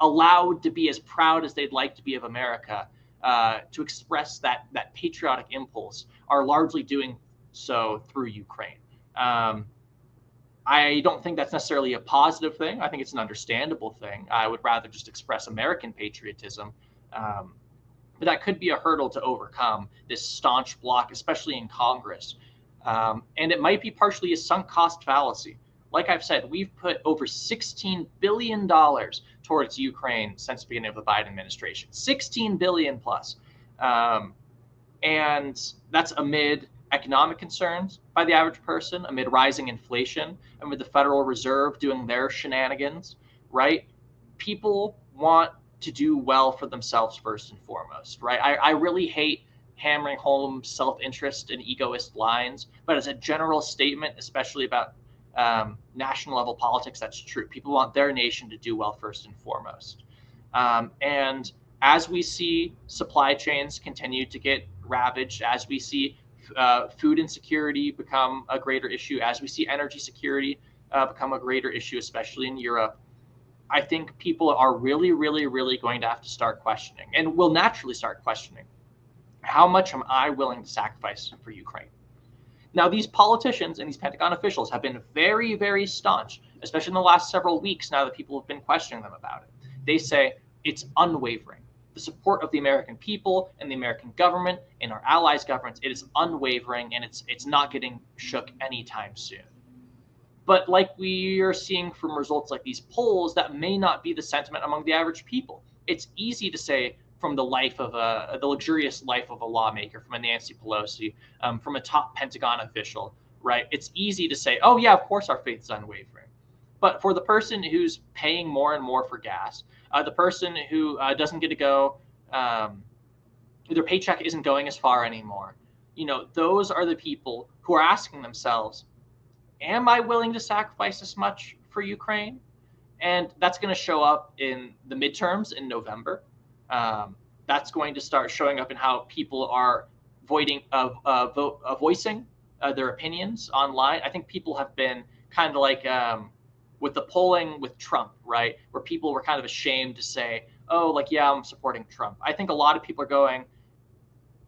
allowed to be as proud as they'd like to be of America, uh, to express that that patriotic impulse, are largely doing so through Ukraine. Um, I don't think that's necessarily a positive thing. I think it's an understandable thing. I would rather just express American patriotism. Um, but that could be a hurdle to overcome this staunch block, especially in Congress. Um, and it might be partially a sunk cost fallacy. Like I've said, we've put over $16 billion towards Ukraine since the beginning of the Biden administration. 16 billion plus. Um, and that's amid economic concerns by the average person, amid rising inflation, and with the Federal Reserve doing their shenanigans, right? People want to do well for themselves first and foremost, right? I, I really hate hammering home self-interest and egoist lines, but as a general statement, especially about um, national level politics, that's true. People want their nation to do well first and foremost. Um, and as we see supply chains continue to get ravaged, as we see uh, food insecurity become a greater issue, as we see energy security uh, become a greater issue, especially in Europe, I think people are really, really, really going to have to start questioning and will naturally start questioning how much am I willing to sacrifice for Ukraine? Now, these politicians and these Pentagon officials have been very, very staunch, especially in the last several weeks now that people have been questioning them about it. They say it's unwavering the support of the American people and the American government and our allies' governments, it is unwavering and it's it's not getting shook anytime soon. But like we are seeing from results like these polls, that may not be the sentiment among the average people. It's easy to say from the life of a the luxurious life of a lawmaker, from a Nancy Pelosi, um, from a top Pentagon official, right? It's easy to say, oh yeah, of course our faith is unwavering. But for the person who's paying more and more for gas, uh, the person who uh, doesn't get to go, um, their paycheck isn't going as far anymore. You know, those are the people who are asking themselves, "Am I willing to sacrifice this much for Ukraine?" And that's going to show up in the midterms in November. Um, that's going to start showing up in how people are voiding, uh, uh, vo- uh, voicing uh, their opinions online. I think people have been kind of like um, with the polling with Trump, right, where people were kind of ashamed to say, oh, like, yeah, I'm supporting Trump. I think a lot of people are going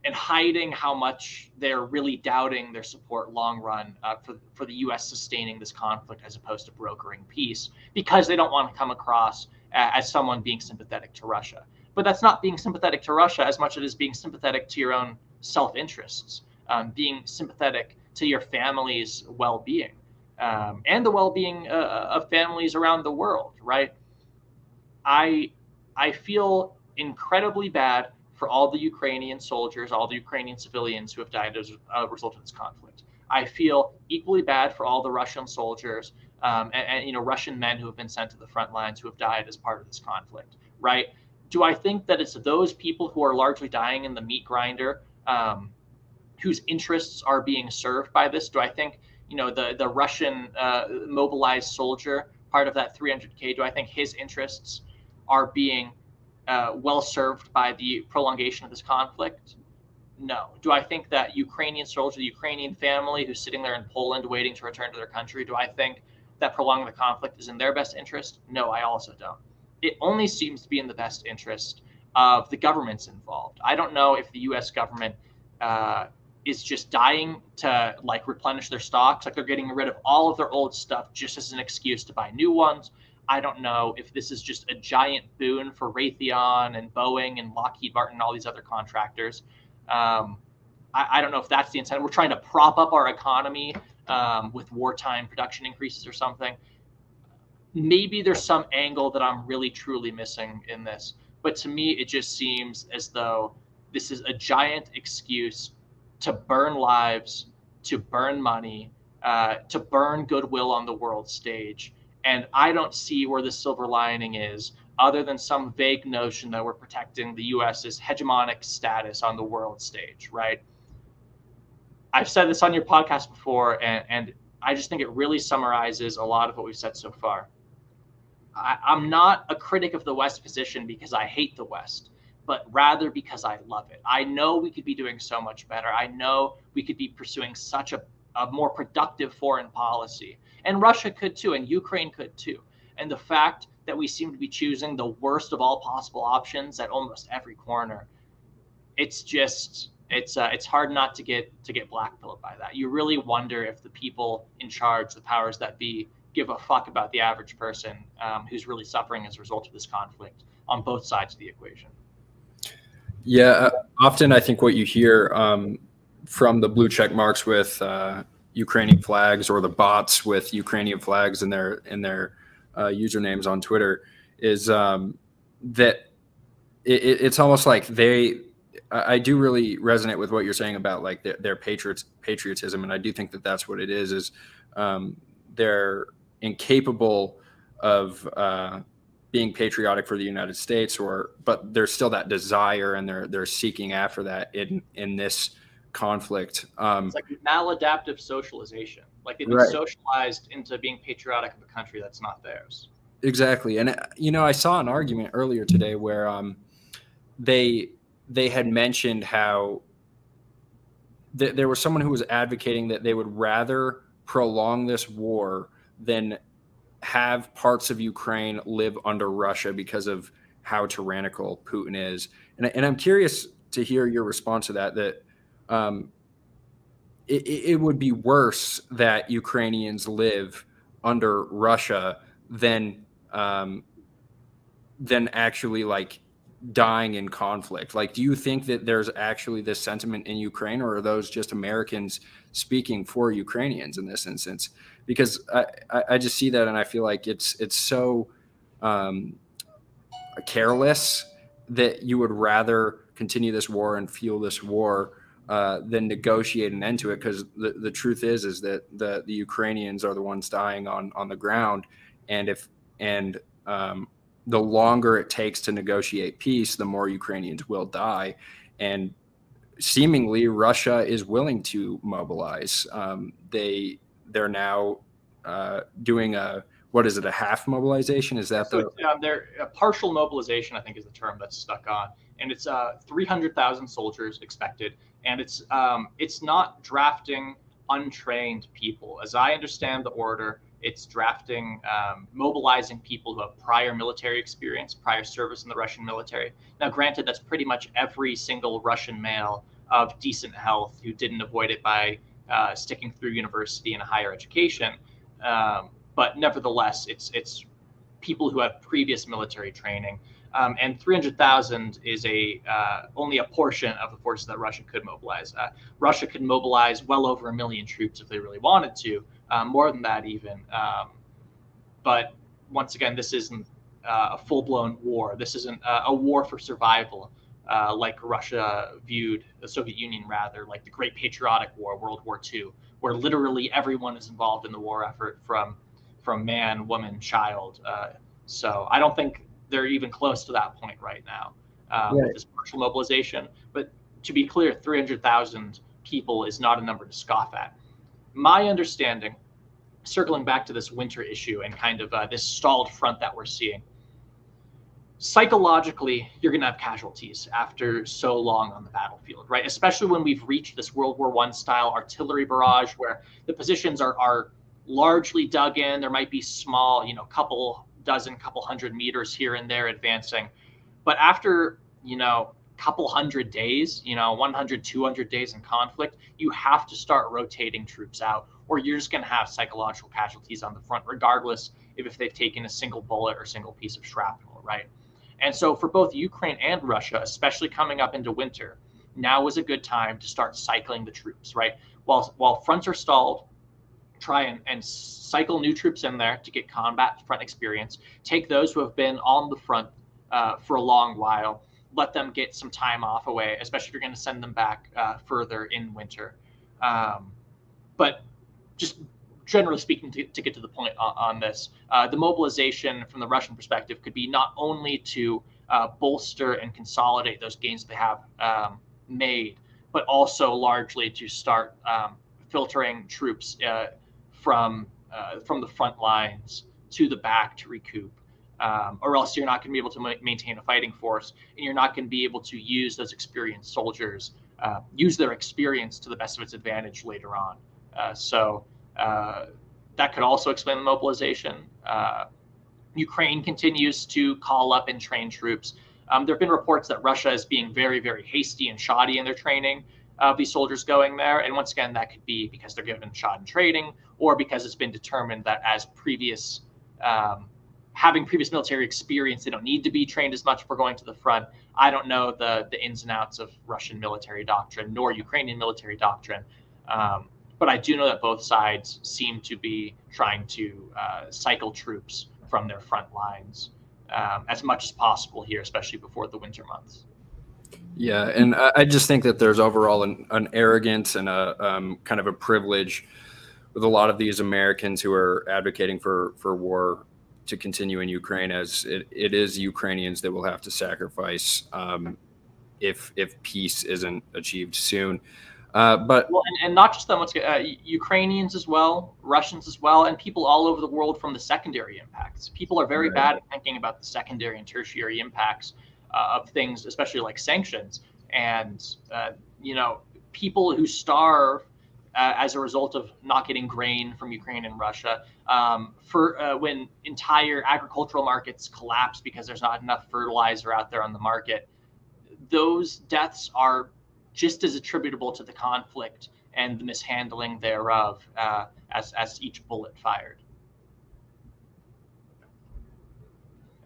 and hiding how much they're really doubting their support long run uh, for, for the U.S. sustaining this conflict as opposed to brokering peace because they don't want to come across as someone being sympathetic to Russia. But that's not being sympathetic to Russia as much as it is being sympathetic to your own self interests, um, being sympathetic to your family's well being um, and the well-being uh, of families around the world right? I i feel incredibly bad for all the ukrainian soldiers all the ukrainian civilians who have died as a result of this conflict. I feel equally bad for all the russian soldiers um, and, and you know russian men who have been sent to the front lines who have died as part of this conflict right? Do i think that it's those people who are largely dying in the meat grinder um, whose interests are being served by this? Do i think you know the the Russian uh, mobilized soldier part of that 300k? Do I think his interests are being uh, well served by the prolongation of this conflict? No. Do I think that Ukrainian soldier, the Ukrainian family who's sitting there in Poland waiting to return to their country, do I think that prolonging the conflict is in their best interest? No, I also don't. It only seems to be in the best interest of the governments involved. I don't know if the U.S. government uh, is just dying to like replenish their stocks. Like they're getting rid of all of their old stuff just as an excuse to buy new ones. I don't know if this is just a giant boon for Raytheon and Boeing and Lockheed Martin and all these other contractors. Um, I, I, don't know if that's the incentive. We're trying to prop up our economy um, with wartime production increases or something. Maybe there's some angle that I'm really truly missing in this. But to me, it just seems as though this is a giant excuse to burn lives, to burn money, uh, to burn goodwill on the world stage. And I don't see where the silver lining is, other than some vague notion that we're protecting the US's hegemonic status on the world stage, right? I've said this on your podcast before, and, and I just think it really summarizes a lot of what we've said so far. I, I'm not a critic of the West position because I hate the West but rather because I love it. I know we could be doing so much better. I know we could be pursuing such a, a more productive foreign policy. And Russia could too, and Ukraine could too. And the fact that we seem to be choosing the worst of all possible options at almost every corner, it's just it's uh, it's hard not to get to get blackpilled by that. You really wonder if the people in charge, the powers that be, give a fuck about the average person um, who's really suffering as a result of this conflict on both sides of the equation. Yeah, uh, often I think what you hear um, from the blue check marks with uh, Ukrainian flags or the bots with Ukrainian flags in their in their uh, usernames on Twitter is um, that it, it's almost like they I do really resonate with what you're saying about like their, their patriots patriotism, and I do think that that's what it is. Is um, they're incapable of uh, being patriotic for the United States, or but there's still that desire, and they're they're seeking after that in in this conflict. Um, it's like maladaptive socialization. Like they've been right. socialized into being patriotic of a country that's not theirs. Exactly, and you know, I saw an argument earlier today where um, they they had mentioned how th- there was someone who was advocating that they would rather prolong this war than have parts of Ukraine live under Russia because of how tyrannical Putin is. And, and I'm curious to hear your response to that. That um, it, it would be worse that Ukrainians live under Russia than um, than actually like dying in conflict. Like, do you think that there's actually this sentiment in Ukraine, or are those just Americans speaking for Ukrainians in this instance? Because I, I just see that and I feel like it's it's so um, careless that you would rather continue this war and fuel this war uh, than negotiate an end to it. Because the, the truth is is that the the Ukrainians are the ones dying on on the ground, and if and um, the longer it takes to negotiate peace, the more Ukrainians will die. And seemingly, Russia is willing to mobilize. Um, they they're now uh, doing a what is it a half mobilization? Is that so, the? Um, they're a partial mobilization. I think is the term that's stuck on, and it's uh, three hundred thousand soldiers expected, and it's um, it's not drafting untrained people. As I understand the order, it's drafting, um, mobilizing people who have prior military experience, prior service in the Russian military. Now, granted, that's pretty much every single Russian male of decent health who didn't avoid it by uh, sticking through university and higher education. Um, but nevertheless, it's it's people who have previous military training. Um, and 300,000 is a uh, only a portion of the forces that Russia could mobilize. Uh, Russia could mobilize well over a million troops if they really wanted to, um, more than that even. Um, but once again, this isn't uh, a full-blown war. This isn't uh, a war for survival, uh, like Russia viewed the Soviet Union rather, like the Great Patriotic War, World War II, where literally everyone is involved in the war effort, from from man, woman, child. Uh, so I don't think they're even close to that point right now um, right. with this partial mobilization. But to be clear, 300,000 people is not a number to scoff at. My understanding, circling back to this winter issue and kind of uh, this stalled front that we're seeing, psychologically, you're going to have casualties after so long on the battlefield, right? Especially when we've reached this World War One style artillery barrage where the positions are, are largely dug in. There might be small, you know, couple dozen, couple hundred meters here and there advancing. But after, you know, couple hundred days, you know, 100, 200 days in conflict, you have to start rotating troops out, or you're just going to have psychological casualties on the front, regardless if, if they've taken a single bullet or single piece of shrapnel, right? And so for both Ukraine and Russia, especially coming up into winter, now is a good time to start cycling the troops, right? While while fronts are stalled, try and, and cycle new troops in there to get combat front experience. Take those who have been on the front uh, for a long while, let them get some time off away, especially if you're going to send them back uh, further in winter. Um, but just generally speaking, to, to get to the point on, on this, uh, the mobilization from the Russian perspective could be not only to uh, bolster and consolidate those gains they have um, made, but also largely to start um, filtering troops uh, from uh, from the front lines to the back to recoup. Um, or else you're not going to be able to ma- maintain a fighting force, and you're not going to be able to use those experienced soldiers, uh, use their experience to the best of its advantage later on. Uh, so uh, that could also explain the mobilization. Uh, Ukraine continues to call up and train troops. Um, there have been reports that Russia is being very, very hasty and shoddy in their training of these soldiers going there. And once again, that could be because they're given shot in training or because it's been determined that as previous, um, having previous military experience, they don't need to be trained as much for going to the front. I don't know the, the ins and outs of Russian military doctrine nor Ukrainian military doctrine. Um, but I do know that both sides seem to be trying to uh, cycle troops from their front lines um, as much as possible here, especially before the winter months. Yeah, and I just think that there's overall an, an arrogance and a um, kind of a privilege with a lot of these Americans who are advocating for for war to continue in Ukraine, as it, it is Ukrainians that will have to sacrifice um, if if peace isn't achieved soon. Uh, but well, and, and, not just them, uh, Ukrainians as well, Russians as well, and people all over the world from the secondary impacts. People are very right. bad at thinking about the secondary and tertiary impacts uh, of things, especially like sanctions. And uh, you know, people who starve uh, as a result of not getting grain from Ukraine and Russia, um, for uh, when entire agricultural markets collapse because there's not enough fertilizer out there on the market, those deaths are just as attributable to the conflict and the mishandling thereof uh, as, as each bullet fired.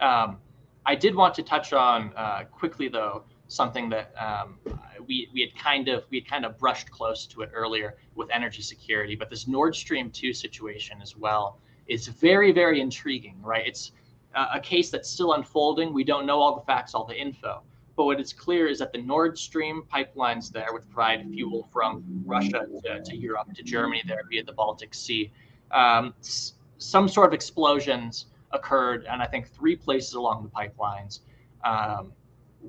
Um, I did want to touch on uh, quickly, though, something that um, we, we had kind of we had kind of brushed close to it earlier with energy security, but this Nord Stream two situation as well is very very intriguing, right? It's a case that's still unfolding. We don't know all the facts, all the info, but what is clear is that the Nord Stream pipelines there, which provide fuel from Russia to, to Europe to Germany there via the Baltic Sea, um, some sort of explosions occurred, and I think three places along the pipelines, um,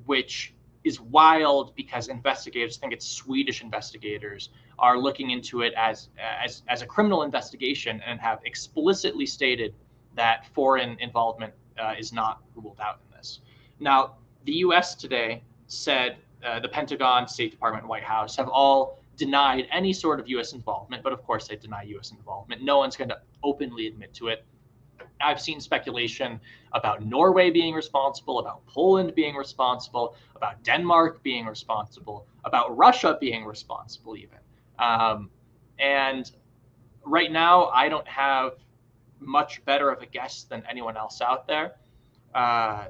which is wild because investigators I think it's Swedish investigators are looking into it as as as a criminal investigation and have explicitly stated that foreign involvement uh, is not ruled out in this. Now, the U.S. today said uh, the Pentagon, State Department, White House have all denied any sort of U.S. involvement, but of course they deny U.S. involvement. No one's going to openly admit to it. I've seen speculation about Norway being responsible, about Poland being responsible, about Denmark being responsible, about Russia being responsible, even. Um, and right now, I don't have much better of a guess than anyone else out there. Uh,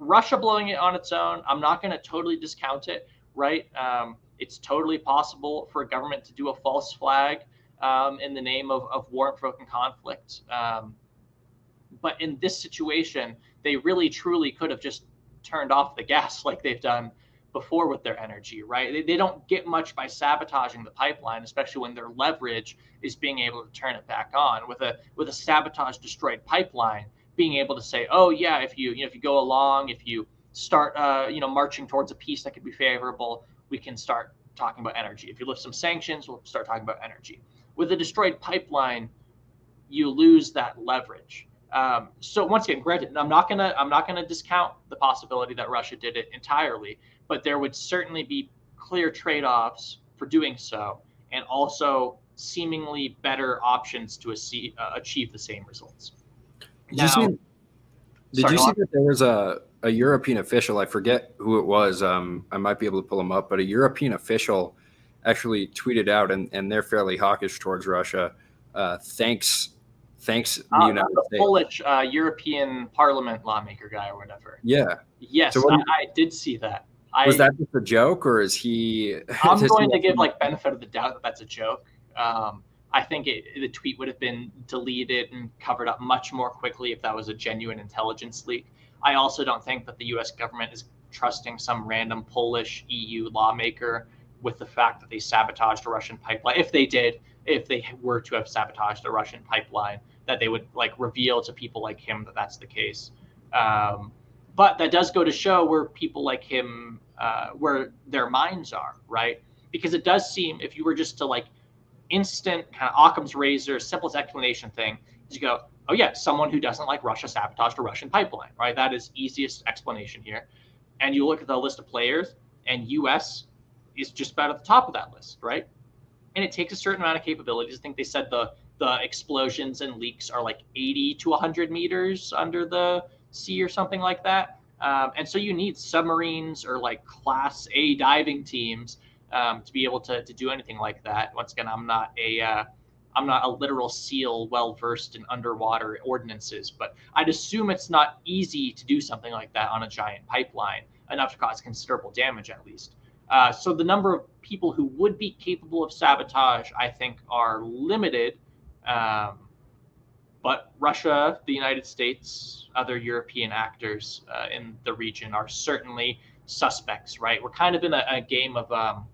Russia blowing it on its own, I'm not going to totally discount it, right? Um, it's totally possible for a government to do a false flag um, in the name of, of war and provoking conflict. Um, but in this situation, they really truly could have just turned off the gas like they've done before with their energy, right? They, they don't get much by sabotaging the pipeline, especially when their leverage is being able to turn it back on. With a with a sabotage destroyed pipeline, being able to say, oh yeah, if you you know if you go along, if you start uh, you know marching towards a peace that could be favorable, we can start talking about energy. If you lift some sanctions, we'll start talking about energy. With a destroyed pipeline, you lose that leverage. Um, so once again, granted, I'm not gonna I'm not gonna discount the possibility that Russia did it entirely, but there would certainly be clear trade-offs for doing so, and also seemingly better options to achieve, uh, achieve the same results. Did now, you see, did sorry, you see that there was a, a European official? I forget who it was. Um, I might be able to pull him up, but a European official actually tweeted out, and, and they're fairly hawkish towards Russia. Uh, thanks, thanks, uh, United the States. Polish uh, European Parliament lawmaker guy or whatever. Yeah. Yes, so I, I, did see that. was that just a joke, or is he? I'm going to give like benefit of the doubt that that's a joke. Um, I think it, the tweet would have been deleted and covered up much more quickly if that was a genuine intelligence leak. I also don't think that the US government is trusting some random Polish EU lawmaker with the fact that they sabotaged a Russian pipeline. If they did, if they were to have sabotaged a Russian pipeline, that they would like reveal to people like him that that's the case. Um, but that does go to show where people like him, uh, where their minds are, right? Because it does seem if you were just to like instant kind of Occam's razor, simplest explanation thing is you go, oh yeah, someone who doesn't like Russia sabotaged a Russian pipeline, right? That is easiest explanation here. And you look at the list of players, and U.S. is just about at the top of that list, right? and it takes a certain amount of capabilities. I think they said the the explosions and leaks are like 80 to 100 meters under the sea or something like that. Um, and so you need submarines or like class A diving teams um, to be able to, to do anything like that. Once again, I'm not a uh, I'm not a literal seal well versed in underwater ordinances, but I'd assume it's not easy to do something like that on a giant pipeline, enough to cause considerable damage at least. Uh, so the number of people who would be capable of sabotage, I think, are limited. Um, but Russia, the United States, other European actors uh, in the region are certainly suspects, right? We're kind of in a, a game of um,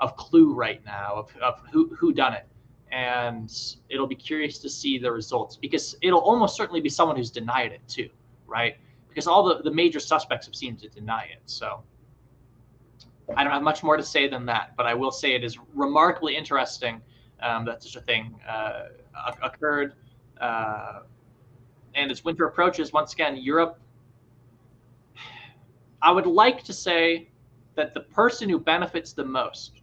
of clue right now of, of who who done it and it'll be curious to see the results because it'll almost certainly be someone who's denied it too, right? Because all the, the major suspects have seemed to deny it. So I don't have much more to say than that, but I will say it is remarkably interesting um, that such a thing uh, occurred. Uh, and as winter approaches, once again, Europe, I would like to say that the person who benefits the most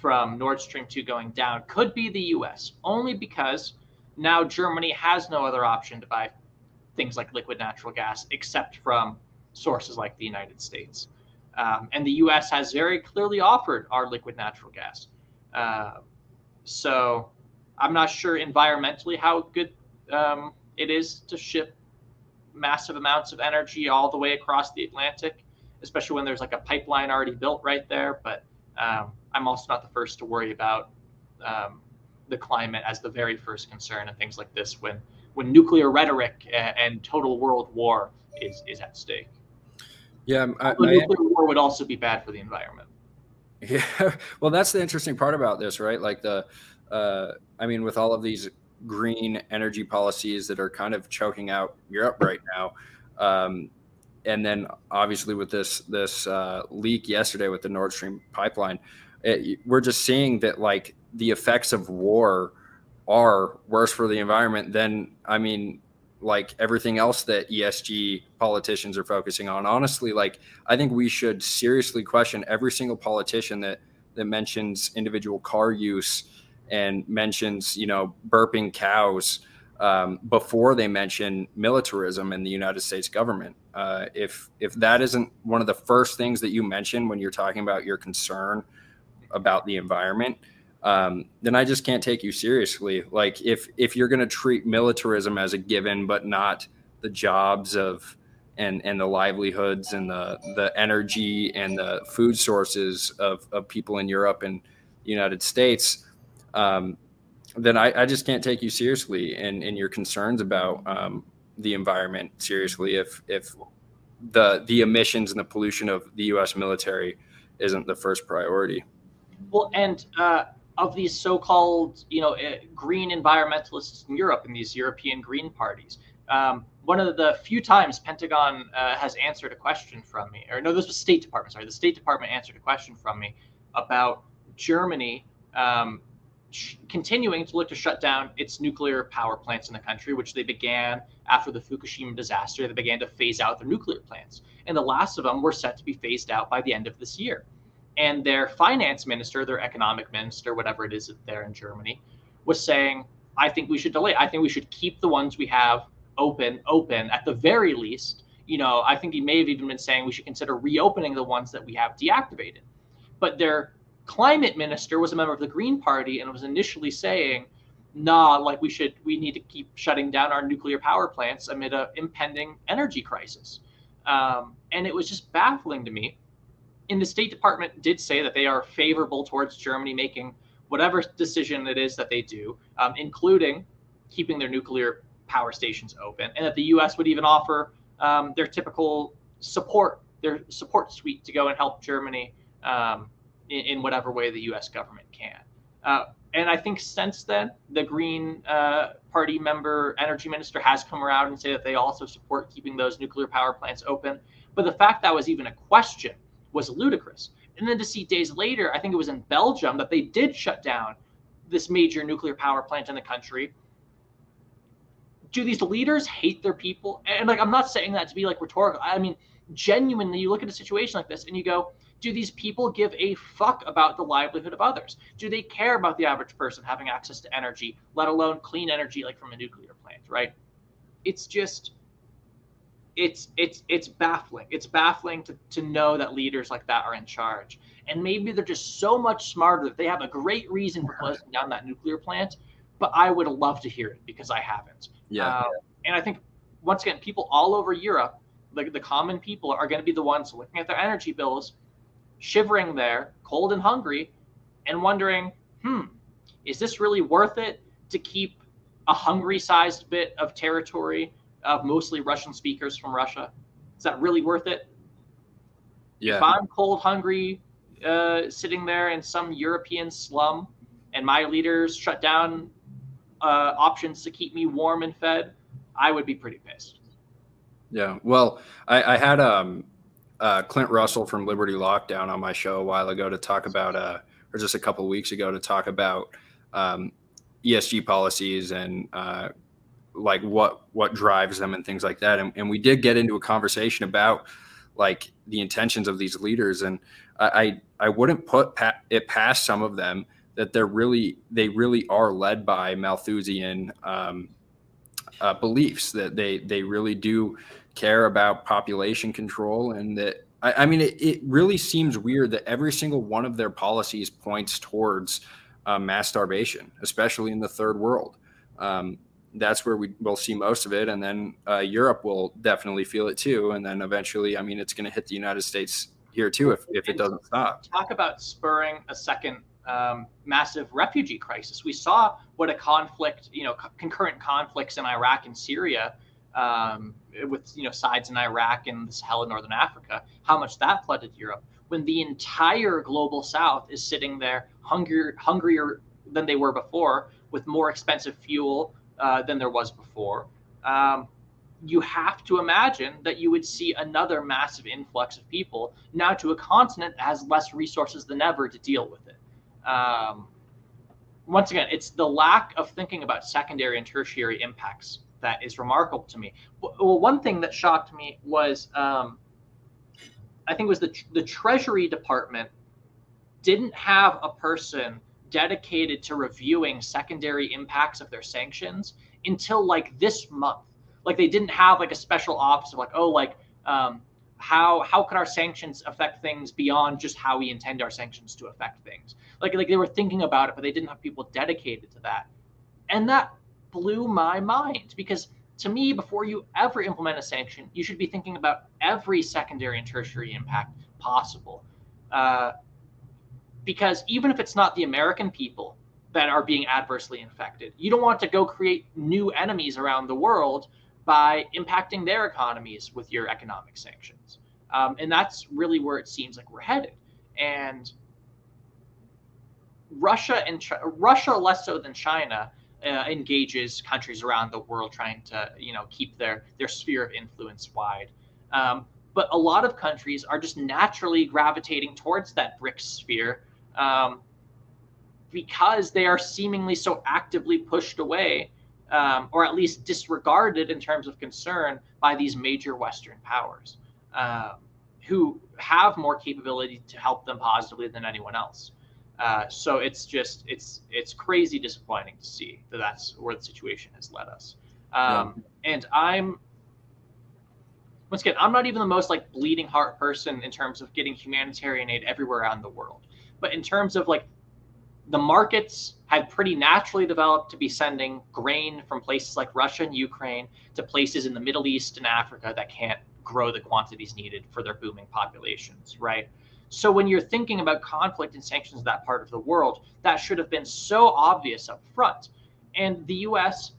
from Nord Stream 2 going down could be the US, only because now Germany has no other option to buy things like liquid natural gas except from sources like the United States. Um, and the US has very clearly offered our liquid natural gas. Uh, so I'm not sure environmentally how good um, it is to ship massive amounts of energy all the way across the Atlantic, especially when there's like a pipeline already built right there. But um, I'm also not the first to worry about um, the climate as the very first concern and things like this when when nuclear rhetoric and, and total world war is is at stake. Yeah, I, nuclear war would also be bad for the environment. Yeah, well, that's the interesting part about this, right? Like the, uh, I mean, with all of these green energy policies that are kind of choking out Europe right now, um, and then obviously with this this uh, leak yesterday with the Nord Stream pipeline, it, we're just seeing that like the effects of war are worse for the environment than I mean like everything else that ESG politicians are focusing on. Honestly, like I think we should seriously question every single politician that that mentions individual car use and mentions you know burping cows um, before they mention militarism in the United States government. Uh, if if that isn't one of the first things that you mention when you're talking about your concern about the environment, um, then I just can't take you seriously. Like if if you're going to treat militarism as a given, but not the jobs of and and the livelihoods and the the energy and the food sources of of people in Europe and the United States, um, then I, I, just can't take you seriously and and your concerns about um, the environment seriously if if the the emissions and the pollution of the U.S. military isn't the first priority. Well, and uh, of these so-called, you know, uh, green environmentalists in Europe and these European green parties, um, one of the few times Pentagon uh, has answered a question from me, or no, this was State Department. Sorry, the State Department answered a question from me about Germany um, sh- continuing to look to shut down its nuclear power plants in the country, which they began after the Fukushima disaster. They began to phase out their nuclear plants, and the last of them were set to be phased out by the end of this year and their finance minister, their economic minister, whatever it is there in Germany, was saying, I think we should delay. I think we should keep the ones we have open, open at the very least. You know, I think he may have even been saying we should consider reopening the ones that we have deactivated. But their climate minister was a member of the Green Party and was initially saying, nah, like we should, we need to keep shutting down our nuclear power plants amid an impending energy crisis. Um, and it was just baffling to me and the State Department did say that they are favorable towards Germany making whatever decision it is that they do, um, including keeping their nuclear power stations open, and that the U.S. would even offer um, their typical support, their support suite to go and help Germany um, in, in, whatever way the U.S. government can. Uh, and I think since then, the Green uh, Party member, energy minister, has come around and say that they also support keeping those nuclear power plants open. But the fact that was even a question was ludicrous. And then to see days later, I think it was in Belgium that they did shut down this major nuclear power plant in the country. Do these leaders hate their people? And like, I'm not saying that to be like rhetorical. I mean, genuinely, you look at a situation like this and you go, do these people give a fuck about the livelihood of others? Do they care about the average person having access to energy, let alone clean energy like from a nuclear plant, right? It's just it's it's it's baffling. It's baffling to, to know that leaders like that are in charge. And maybe they're just so much smarter that they have a great reason for closing down that nuclear plant, but I would love to hear it because I haven't. Yeah. Uh, and I think once again, people all over Europe, like the common people, are going to be the ones looking at their energy bills shivering there, cold and hungry, and wondering, hmm, is this really worth it to keep a Hungary sized bit of territory of mostly Russian speakers from Russia? Is that really worth it? Yeah. If I'm cold, hungry, uh, sitting there in some European slum, and my leaders shut down uh, options to keep me warm and fed, I would be pretty pissed. Yeah. Well, I, I had um uh, Clint Russell from Liberty Lockdown on my show a while ago to talk about, uh, or just a couple of weeks ago to talk about um, ESG policies and uh, like what what drives them and things like that. And, and, we did get into a conversation about like the intentions of these leaders, and I I, I wouldn't put pa- it past some of them that they're really they really are led by Malthusian um, uh, beliefs that they they really do care about population control and that I, I mean it, it, really seems weird that every single one of their policies points towards uh, mass starvation, especially in the third world. Um, that's where we will see most of it, and then uh, Europe will definitely feel it too, and then eventually, I mean, it's going to hit the United States here too if, if it doesn't stop. Talk about spurring a second um, massive refugee crisis. We saw what a conflict, you know, concurrent conflicts in Iraq and Syria um, with you know sides in Iraq and the Sahel in Northern Africa, how much that flooded Europe. When the entire global South is sitting there hungrier, hungrier than they were before, with more expensive fuel uh, than there was before, um, you have to imagine that you would see another massive influx of people now to a continent that has less resources than ever to deal with it. Um, once again, it's the lack of thinking about secondary and tertiary impacts that is remarkable to me. Well, one thing that shocked me was um, I think it was the the Treasury Department didn't have a person dedicated to reviewing secondary impacts of their sanctions until like this month. Like they didn't have like a special office of like oh like um, how how could our sanctions affect things beyond just how we intend our sanctions to affect things. Like like they were thinking about it, but they didn't have people dedicated to that. And that blew my mind because to me, before you ever implement a sanction, you should be thinking about every secondary and tertiary impact possible. Uh, because even if it's not the American people that are being adversely infected, you don't want to go create new enemies around the world by impacting their economies with your economic sanctions. Um, and that's really where it seems like we're headed. And Russia and Ch- Russia less so than China uh, engages countries around the world trying to you know keep their their sphere of influence wide. Um, but a lot of countries are just naturally gravitating towards that BRICS sphere um, because they are seemingly so actively pushed away um, or at least disregarded in terms of concern by these major Western powers um, who have more capability to help them positively than anyone else. Uh, so it's just it's it's crazy disappointing to see that that's where the situation has led us. Um, yeah. And I'm once again, I'm not even the most like bleeding heart person in terms of getting humanitarian aid everywhere around the world. But in terms of like the markets had pretty naturally developed to be sending grain from places like Russia and Ukraine to places in the Middle East and Africa that can't grow the quantities needed for their booming populations, right? So when you're thinking about conflict and sanctions in that part of the world, that should have been so obvious up front. And the US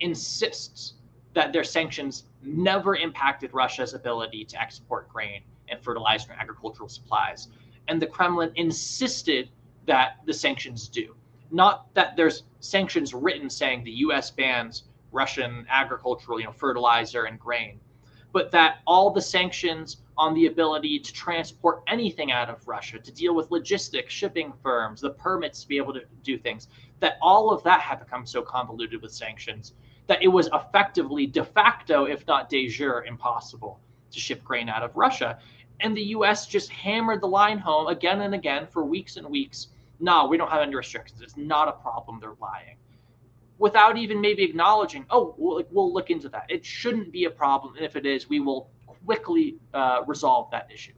insists that their sanctions never impacted Russia's ability to export grain and fertilizer and agricultural supplies. And the Kremlin insisted that the sanctions do. Not that there's sanctions written saying the US bans Russian agricultural, you know, fertilizer and grain, but that all the sanctions on the ability to transport anything out of Russia, to deal with logistics, shipping firms, the permits to be able to do things, that all of that had become so convoluted with sanctions that it was effectively de facto, if not de jure, impossible to ship grain out of Russia. And the US just hammered the line home again and again for weeks and weeks. No, we don't have any restrictions. It's not a problem. They're lying. Without even maybe acknowledging, oh, we'll, we'll look into that. It shouldn't be a problem. And if it is, we will quickly uh, resolve that issue.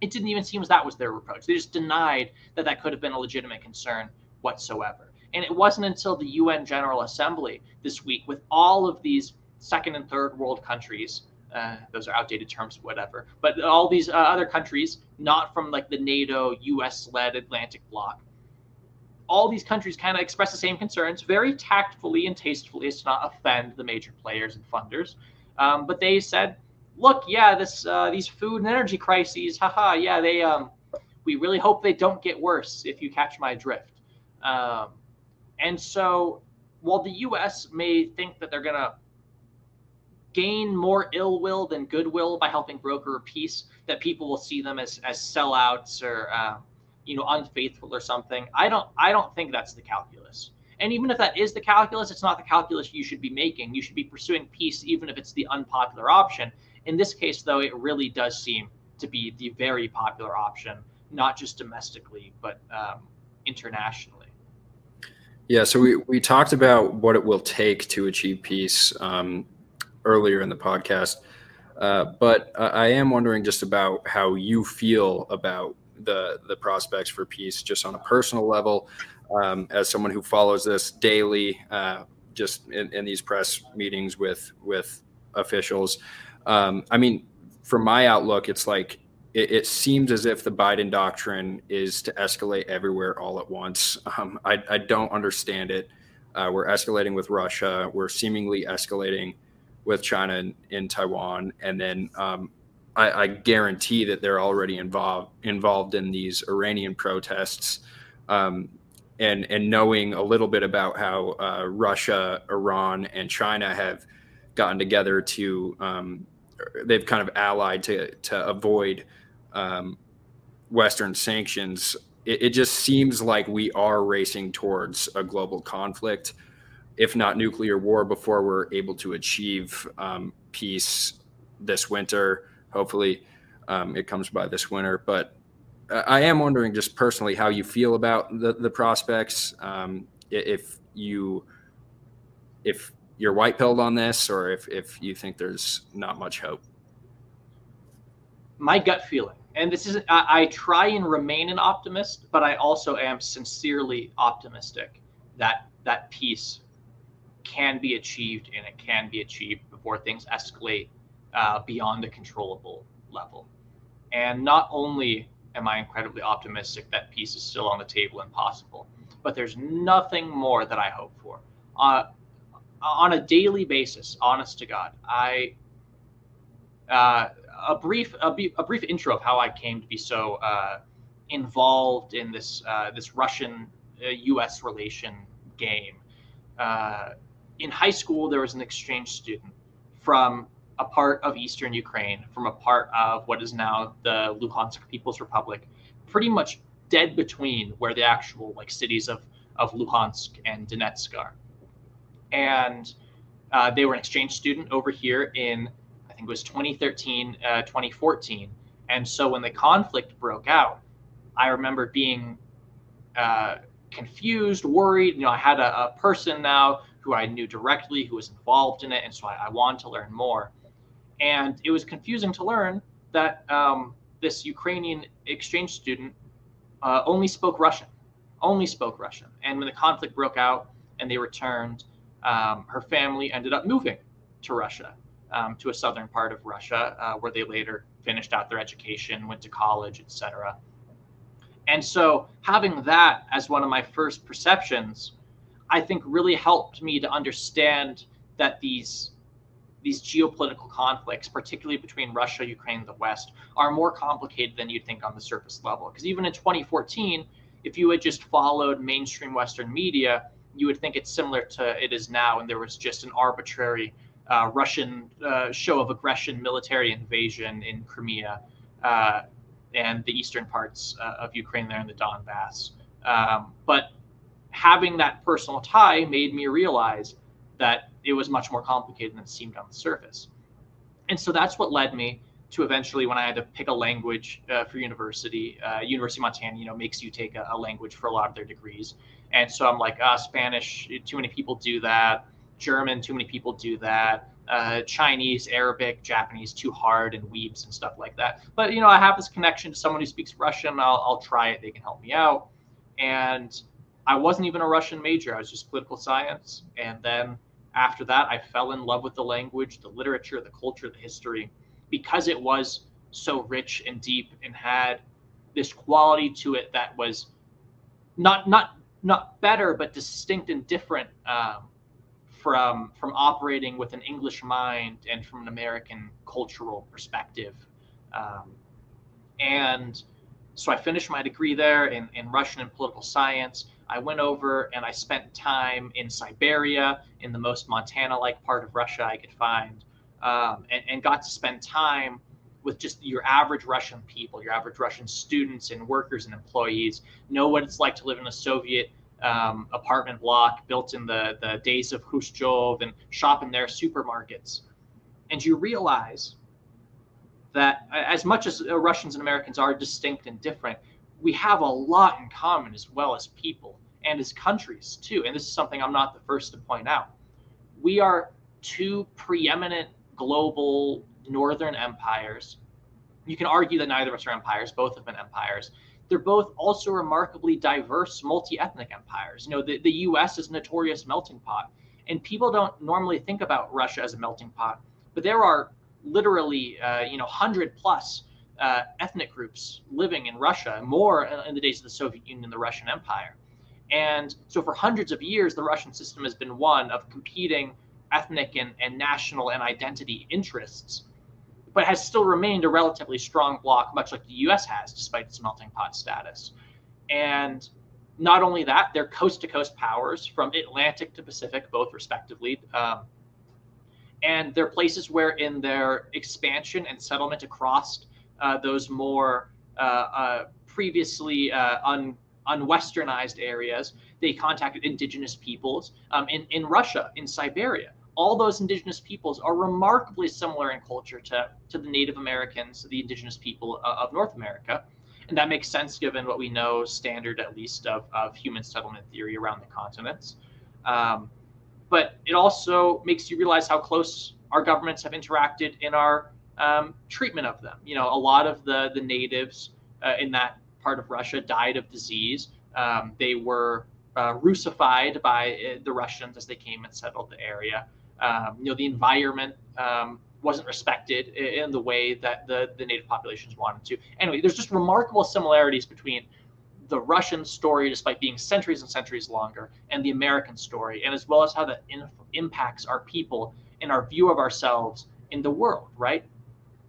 It didn't even seem as that was their approach. They just denied that that could have been a legitimate concern whatsoever. And it wasn't until the UN General Assembly this week, with all of these second and third world countries uh, those are outdated terms, whatever. But all these uh, other countries, not from like the NATO, US led Atlantic bloc, all these countries kind of express the same concerns very tactfully and tastefully as to not offend the major players and funders. Um, but they said, look, yeah, this uh, these food and energy crises, haha, yeah, they um, we really hope they don't get worse if you catch my drift. Um, and so while the U.S. may think that they're gonna gain more ill will than goodwill by helping broker a peace that people will see them as as sellouts or uh, you know unfaithful or something i don't i don't think that's the calculus and even if that is the calculus it's not the calculus you should be making you should be pursuing peace even if it's the unpopular option in this case though it really does seem to be the very popular option not just domestically but um, internationally yeah, so we, we talked about what it will take to achieve peace. Um, earlier in the podcast. Uh, but I am wondering just about how you feel about the the prospects for peace, just on a personal level, um, as someone who follows this daily, uh, just in, in, these press meetings with with officials. Um, I mean, from my outlook, it's like it, it, seems as if the Biden doctrine is to escalate everywhere all at once. Um, I, I, don't understand it. Uh, we're escalating with Russia. We're seemingly escalating with China in, in Taiwan, and then um, I, I, guarantee that they're already involved involved in these Iranian protests. Um, and and knowing a little bit about how uh, Russia, Iran, and China have gotten together to um, they've kind of allied to to avoid um, Western sanctions. It, it, just seems like we are racing towards a global conflict if not nuclear war, before we're able to achieve um, peace this winter. Hopefully, um, it comes by this winter. But I am wondering, just personally, how you feel about the the prospects. Um, if you if you're white pilled on this, or if if you think there's not much hope. My gut feeling, and this is I, I try and remain an optimist, but I also am sincerely optimistic that that peace can be achieved and it can be achieved before things escalate uh, beyond the controllable level. And not only am I incredibly optimistic that peace is still on the table and possible, but there's nothing more that I hope for. Uh, on a daily basis, honest to God, I uh, a brief a, a, brief intro of how I came to be so uh, involved in this uh, this Russian U.S. Uh, relation game. Uh, in high school, there was an exchange student from a part of eastern Ukraine, from a part of what is now the Luhansk People's Republic, pretty much dead between where the actual like cities of of Luhansk and Donetsk are. And uh, they were an exchange student over here in I think it was 2013, uh, 2014. And so when the conflict broke out, I remember being uh, confused, worried. You know, I had a, a person now who I knew directly, who was involved in it, and so I, I wanted to learn more. And it was confusing to learn that um, this Ukrainian exchange student uh, only spoke Russian, only spoke Russian. And when the conflict broke out and they returned, um, her family ended up moving to Russia, um, to a southern part of Russia, uh, where they later finished out their education, went to college, etc. And so having that as one of my first perceptions I think really helped me to understand that these these geopolitical conflicts, particularly between Russia, Ukraine, the West, are more complicated than you'd think on the surface level. Because even in 2014, if you had just followed mainstream Western media, you would think it's similar to it is now, and there was just an arbitrary uh, Russian uh, show of aggression, military invasion in Crimea uh, and the eastern parts uh, of Ukraine there in the Donbass. Um, but having that personal tie made me realize that it was much more complicated than it seemed on the surface. And so that's what led me to eventually when I had to pick a language uh, for university, uh, University of Montana, you know, makes you take a, a, language for a lot of their degrees. And so I'm like, ah, Spanish, too many people do that. German, too many people do that. Uh, Chinese, Arabic, Japanese, too hard, and weebs and stuff like that. But you know, I have this connection to someone who speaks Russian. I'll, I'll try it. They can help me out. And I wasn't even a Russian major. I was just political science. And then after that, I fell in love with the language, the literature, the culture, the history because it was so rich and deep and had this quality to it that was not not not better but distinct and different um, from from operating with an English mind and from an American cultural perspective. Um, and so I finished my degree there in, in Russian and political science. I went over and I spent time in Siberia, in the most Montana like part of Russia I could find um, and, and got to spend time with just your average Russian people, your average Russian students and workers and employees, know what it's like to live in a Soviet um, apartment block built in the, the days of Khrushchev and shop in their supermarkets. And you realize that as much as Russians and Americans are distinct and different, we have a lot in common as well as people and as countries too. And this is something I'm not the first to point out. We are two preeminent global northern empires. You can argue that neither of us are empires, both have been empires. They're both also remarkably diverse, multi ethnic empires. You know, the, the US is a notorious melting pot, and people don't normally think about Russia as a melting pot, but there are literally, uh, you know, 100 plus uh, ethnic groups living in Russia, more in the days of the Soviet Union and the Russian Empire. And so, for hundreds of years, the Russian system has been one of competing ethnic and, and national and identity interests, but has still remained a relatively strong bloc, much like the US has, despite its melting pot status. And not only that, they're coast to coast powers from Atlantic to Pacific, both respectively. Um, and they're places where, in their expansion and settlement across uh, those more uh, uh, previously uh, un, unwesternized areas, they contacted indigenous peoples um, in, in Russia, in Siberia all those indigenous peoples are remarkably similar in culture to, to the Native Americans, the indigenous people uh, of North America. And that makes sense given what we know, standard at least, of, of human settlement theory around the continents. Um, but it also makes you realize how close our governments have interacted in our um, treatment of them. You know, a lot of the, the natives uh, in that part of Russia died of disease. Um, they were uh, Russified by uh, the Russians as they came and settled the area um, you know the environment um, wasn't respected in the way that the, the native populations wanted to. Anyway, there's just remarkable similarities between the Russian story, despite being centuries and centuries longer, and the American story, and as well as how that in, impacts our people and our view of ourselves in the world, right?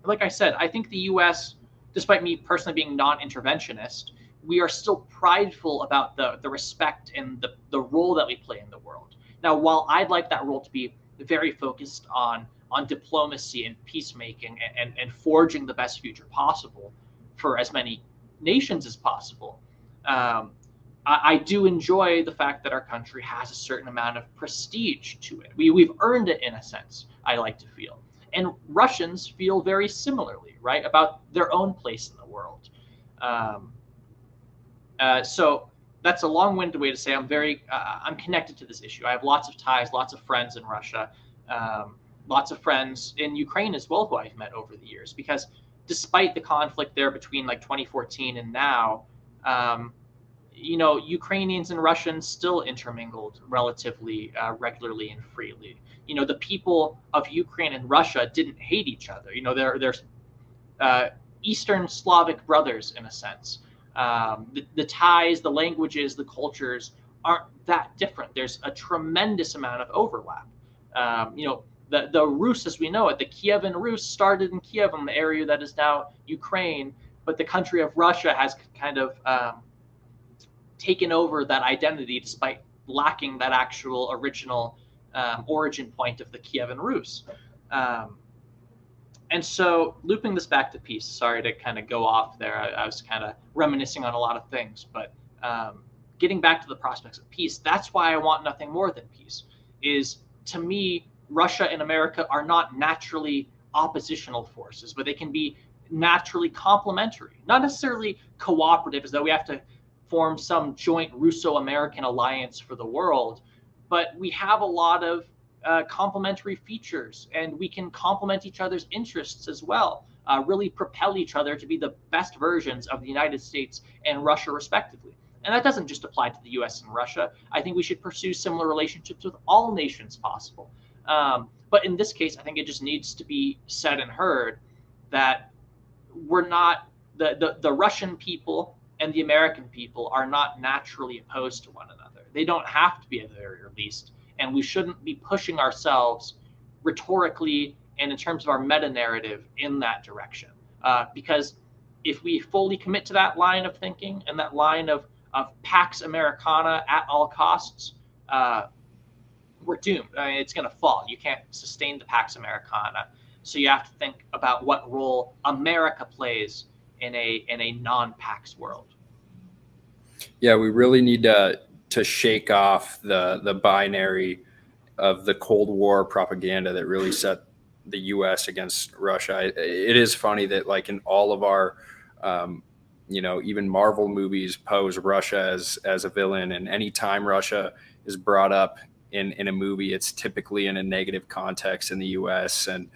Like I said, I think the US, despite me personally being non interventionist, we are still prideful about the, the respect and the, the role that we play in the world. Now, while I'd like that role to be very focused on on diplomacy and peacemaking and, and, and forging the best future possible for as many nations as possible. Um, I, I, do enjoy the fact that our country has a certain amount of prestige to it. We, we've earned it in a sense, I like to feel. And Russians feel very similarly, right, about their own place in the world. Um, uh, so that's a long-winded way to say I'm very uh, I'm connected to this issue. I have lots of ties, lots of friends in Russia, um, lots of friends in Ukraine as well who I've met over the years. Because despite the conflict there between like 2014 and now, um, you know, Ukrainians and Russians still intermingled relatively uh, regularly and freely. You know, the people of Ukraine and Russia didn't hate each other. You know, they're they're uh, Eastern Slavic brothers in a sense um, the, the ties, the languages, the cultures aren't that different. There's a tremendous amount of overlap. Um, you know, the, the Rus, as we know it, the Kievan Rus started in Kiev, in the area that is now Ukraine, but the country of Russia has kind of um, taken over that identity despite lacking that actual original um, origin point of the Kievan Rus. Um, and so looping this back to peace sorry to kind of go off there i, I was kind of reminiscing on a lot of things but um, getting back to the prospects of peace that's why i want nothing more than peace is to me russia and america are not naturally oppositional forces, but they can be naturally complementary, not necessarily cooperative, as though we have to form some joint Russo American alliance for the world. But we have a lot of uh, complementary features and we can complement each other's interests as well, uh, really propel each other to be the best versions of the United States and Russia, respectively. And that doesn't just apply to the US and Russia. I think we should pursue similar relationships with all nations possible. Um, but in this case, I think it just needs to be said and heard that we're not, the, the, the Russian people and the American people are not naturally opposed to one another. They don't have to be at the very least. And we shouldn't be pushing ourselves rhetorically and in terms of our meta narrative in that direction. Uh, because if we fully commit to that line of thinking and that line of of Pax Americana at all costs, uh, we're doomed. I mean, it's going to fall. You can't sustain the Pax Americana. So you have to think about what role America plays in a in a non-Pax world. Yeah, we really need to to shake off the the binary of the Cold War propaganda that really set the U.S. against Russia. It is funny that like in all of our um, you know even marvel movies pose russia as as a villain and anytime russia is brought up in in a movie it's typically in a negative context in the us and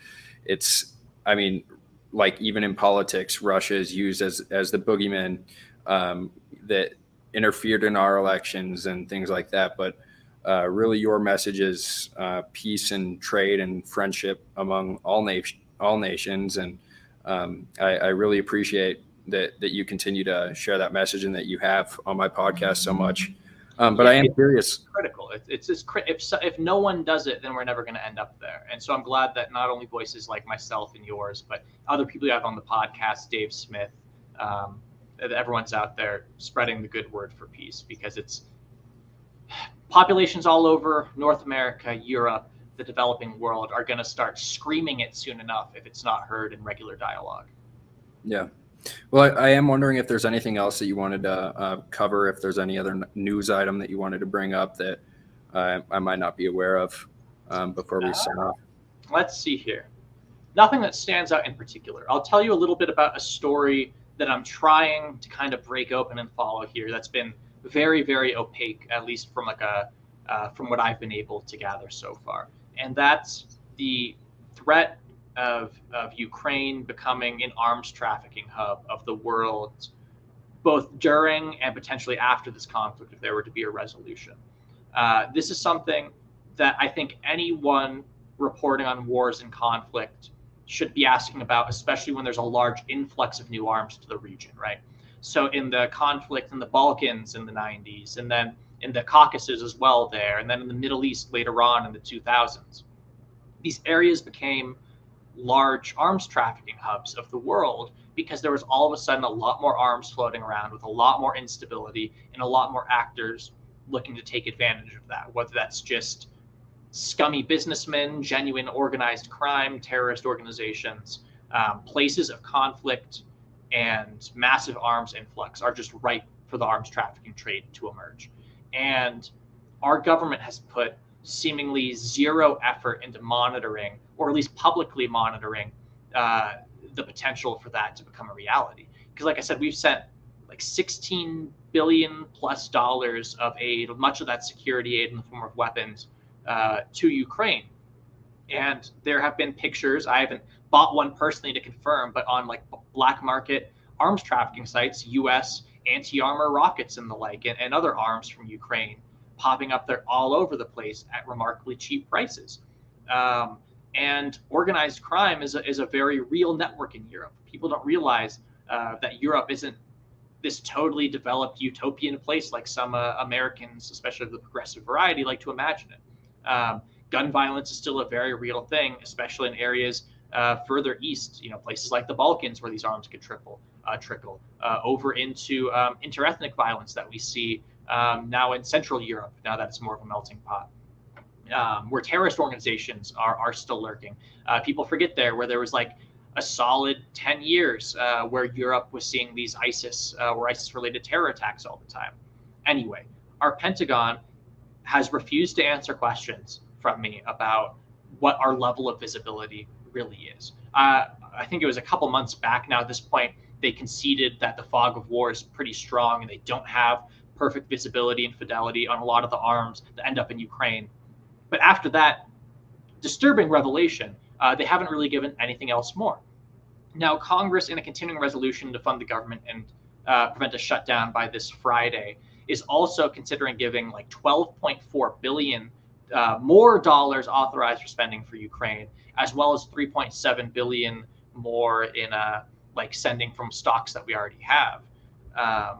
it's i mean like even in politics russia is used as as the boogeyman um, that interfered in our elections and things like that but uh, really your message is uh, peace and trade and friendship among all nation all nations and um, I, I really appreciate that that you continue to share that message and that you have on my podcast so much. Um, but yeah, I am curious. Critical. It, it's just if if no one does it, then we're never going to end up there. And so I'm glad that not only voices like myself and yours, but other people you have on the podcast, Dave Smith, um, everyone's out there spreading the good word for peace because it's populations all over North America, Europe, the developing world are going to start screaming it soon enough if it's not heard in regular dialogue. Yeah, well, I, I, am wondering if there's anything else that you wanted to uh, cover, if there's any other news item that you wanted to bring up that uh, I might not be aware of um, before we sign off. Let's see here. Nothing that stands out in particular. I'll tell you a little bit about a story that I'm trying to kind of break open and follow here. That's been very, very opaque, at least from like a uh, from what I've been able to gather so far, and that's the threat of, of Ukraine becoming an arms trafficking hub of the world, both during and potentially after this conflict, if there were to be a resolution. Uh, this is something that I think anyone reporting on wars and conflict should be asking about, especially when there's a large influx of new arms to the region, right? So, in the conflict in the Balkans in the 90s, and then in the Caucasus as well, there, and then in the Middle East later on in the 2000s, these areas became large arms trafficking hubs of the world because there was all of a sudden a lot more arms floating around with a lot more instability and a lot more actors looking to take advantage of that, whether that's just scummy businessmen, genuine organized crime, terrorist organizations, um, places of conflict, and massive arms influx are just ripe for the arms trafficking trade to emerge. And our government has put seemingly zero effort into monitoring, or at least publicly monitoring, uh, the potential for that to become a reality. Because, like I said, we've sent like 16 billion plus dollars of aid, much of that security aid in the form of weapons, uh, to Ukraine. And there have been pictures. I haven't bought one personally to confirm, but on like black market arms trafficking sites, U.S. anti-armor rockets and the like, and, and other arms from Ukraine popping up there all over the place at remarkably cheap prices. Um, and organized crime is a, is a very real network in Europe. People don't realize uh, that Europe isn't this totally developed utopian place like some uh, Americans, especially the progressive variety, like to imagine it. Um, gun violence is still a very real thing, especially in areas uh, further east, you know, places like the Balkans where these arms could triple, uh, trickle uh, over into um, interethnic violence that we see um, now in Central Europe, now that it's more of a melting pot. Um, where terrorist organizations are, are still lurking. Uh, people forget there where there was like a solid 10 years uh, where Europe was seeing these ISIS uh, or ISIS related terror attacks all the time. Anyway, our Pentagon has refused to answer questions from me about what our level of visibility really is. Uh, I think it was a couple months back now. At this point, they conceded that the fog of war is pretty strong, and they don't have perfect visibility and fidelity on a lot of the arms that end up in Ukraine. But after that disturbing revelation, uh, they haven't really given anything else more. Now, Congress, in a continuing resolution to fund the government and uh, prevent a shutdown by this Friday, is also considering giving like 12.4 billion uh, more dollars authorized for spending for Ukraine, as well as 3.7 billion more in uh, like sending from stocks that we already have. Um,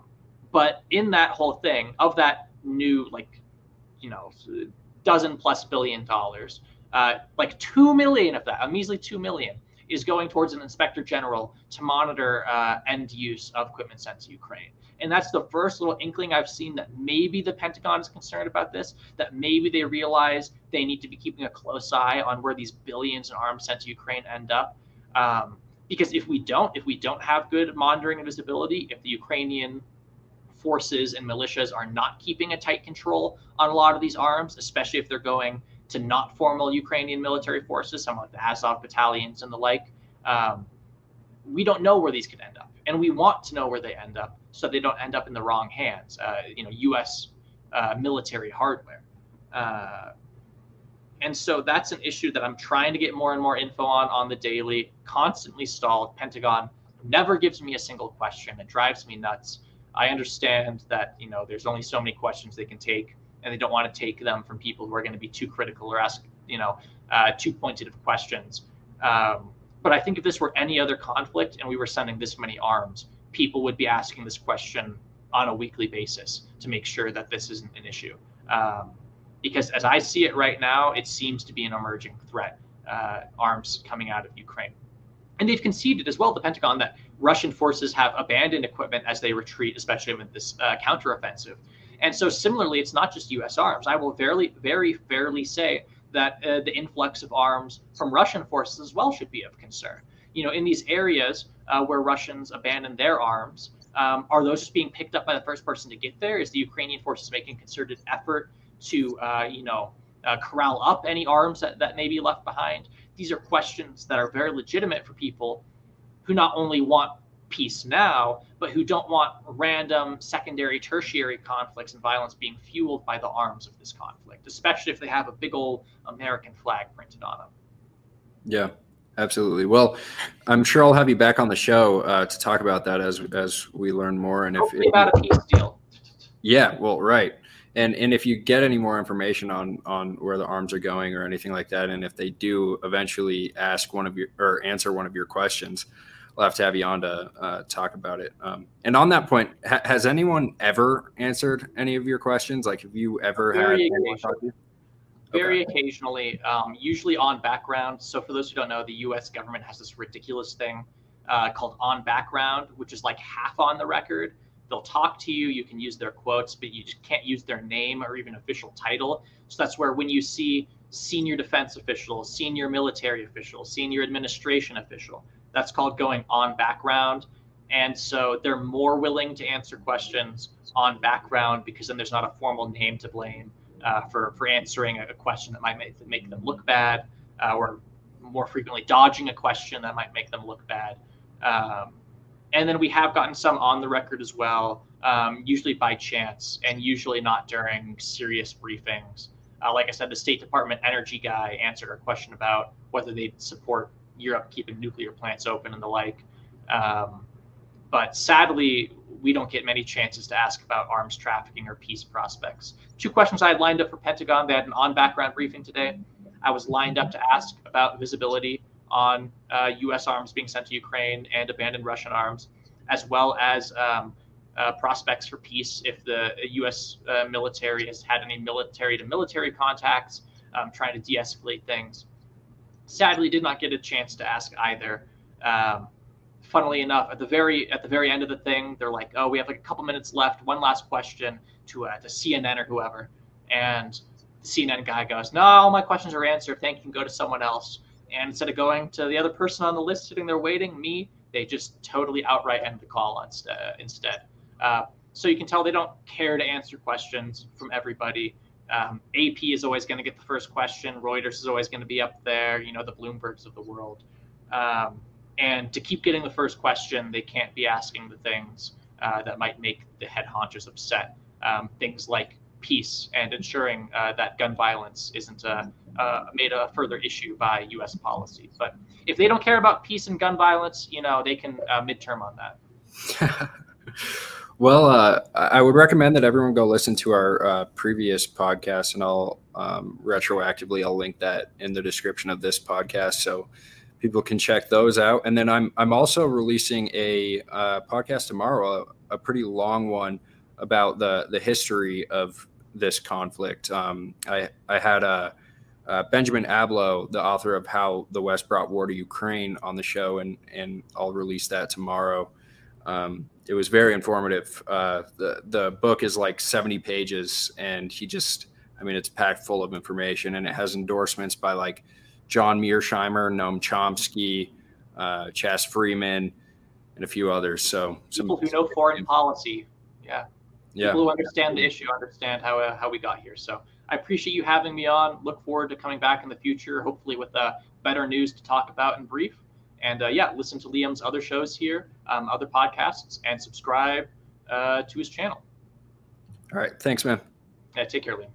but in that whole thing, of that new like, you know, dozen plus billion dollars, uh, like two million of that, a measly two million, is going towards an inspector general to monitor uh, end use of equipment sent to Ukraine. And that's the first little inkling I've seen that maybe the Pentagon is concerned about this, that maybe they realize they need to be keeping a close eye on where these billions in arms sent to Ukraine end up. Um, because if we don't, if we don't have good monitoring and visibility, if the Ukrainian forces and militias are not keeping a tight control on a lot of these arms, especially if they're going to not formal Ukrainian military forces, some like the Azov battalions and the like, um, we don't know where these could end up, and we want to know where they end up so they don't end up in the wrong hands. Uh, you know, U.S. Uh, military hardware. Uh, and so that's an issue that I'm trying to get more and more info on on the daily. Constantly stalled. Pentagon never gives me a single question. It drives me nuts. I understand that you know there's only so many questions they can take, and they don't want to take them from people who are going to be too critical or ask you know uh, too pointed of questions. Um, but I think if this were any other conflict and we were sending this many arms, people would be asking this question on a weekly basis to make sure that this isn't an issue. Um, because as I see it right now, it seems to be an emerging threat, uh, arms coming out of Ukraine. And they've conceded as well, the Pentagon, that Russian forces have abandoned equipment as they retreat, especially with this uh, counteroffensive. And so, similarly, it's not just U.S. arms. I will very, very fairly say that uh, the influx of arms from Russian forces as well should be of concern. You know, in these areas uh, where Russians abandon their arms, um, are those just being picked up by the first person to get there? Is the Ukrainian forces making concerted effort to, uh, you know, uh, corral up any arms that, that may be left behind? These are questions that are very legitimate for people who not only want peace now, but who don't want random secondary, tertiary conflicts and violence being fueled by the arms of this conflict, especially if they have a big old American flag printed on them. Yeah, absolutely. Well, I'm sure I'll have you back on the show uh, to talk about that as as we learn more. And if, if about a peace deal. Yeah, well, right. And and if you get any more information on on where the arms are going or anything like that, and if they do eventually ask one of your or answer one of your questions, we'll have to have you on to uh, talk about it. Um, and on that point, ha- has anyone ever answered any of your questions? Like, have you ever Very had? Very okay. occasionally, um, usually on background. So, for those who don't know, the U.S. government has this ridiculous thing uh, called on background, which is like half on the record. They'll talk to you. You can use their quotes, but you just can't use their name or even official title. So that's where when you see senior defense official, senior military official, senior administration official, that's called going on background. And so they're more willing to answer questions on background because then there's not a formal name to blame uh, for, for answering a question that might make, make them look bad uh, or more frequently dodging a question that might make them look bad. Um, and then we have gotten some on the record as well, um, usually by chance and usually not during serious briefings. Uh, like I said, the State Department energy guy answered our question about whether they'd support Europe keeping nuclear plants open and the like. Um, but sadly, we don't get many chances to ask about arms trafficking or peace prospects. Two questions I had lined up for Pentagon. They had an on background briefing today. I was lined up to ask about visibility on uh, U.S. arms being sent to Ukraine and abandoned Russian arms, as well as um, uh, prospects for peace if the U.S. Uh, military has had any military to military contacts, um, trying to de escalate things sadly did not get a chance to ask either. Um, funnily enough, at the very at the very end of the thing, they're like, "Oh, we have like a couple minutes left. One last question to uh, to CNN or whoever." And the CNN guy goes, "No, all my questions are answered. Thank you. Go to someone else." And instead of going to the other person on the list sitting there waiting, me, they just totally outright end the call instead. Uh, so you can tell they don't care to answer questions from everybody. Um, AP is always going to get the first question. Reuters is always going to be up there. You know, the Bloombergs of the world. Um, and to keep getting the first question, they can't be asking the things uh, that might make the head honchos upset. Um, things like peace and ensuring uh, that gun violence isn't uh, uh made a further issue by U.S. policy. But if they don't care about peace and gun violence, you know, they can uh, midterm on that. well, uh, I would recommend that everyone go listen to our previous podcast, and I'll um, retroactively I'll link that in the description of this podcast. So people can check those out. And then I'm I'm also releasing a uh, podcast tomorrow, a, a, pretty long one about the the history of this conflict. Um, I I had a uh, Benjamin Ablow, the author of How the West Brought War to Ukraine, on the show, and and I'll release that tomorrow. Um, it was very informative. Uh, the the book is like 70 pages, and he just, I mean, it's packed full of information, and it has endorsements by like John Mearsheimer, Noam Chomsky, uh, Chas Freeman, and a few others. So people who know foreign policy, yeah, yeah, people who understand the issue, understand how uh, how we got here. So I appreciate you having me on. Look forward to coming back in the future, hopefully with uh, better news to talk about in brief. And uh, yeah, listen to Liam's other shows here, um, other podcasts, and subscribe uh, to his channel. All right, thanks, man. Yeah, take care, Liam.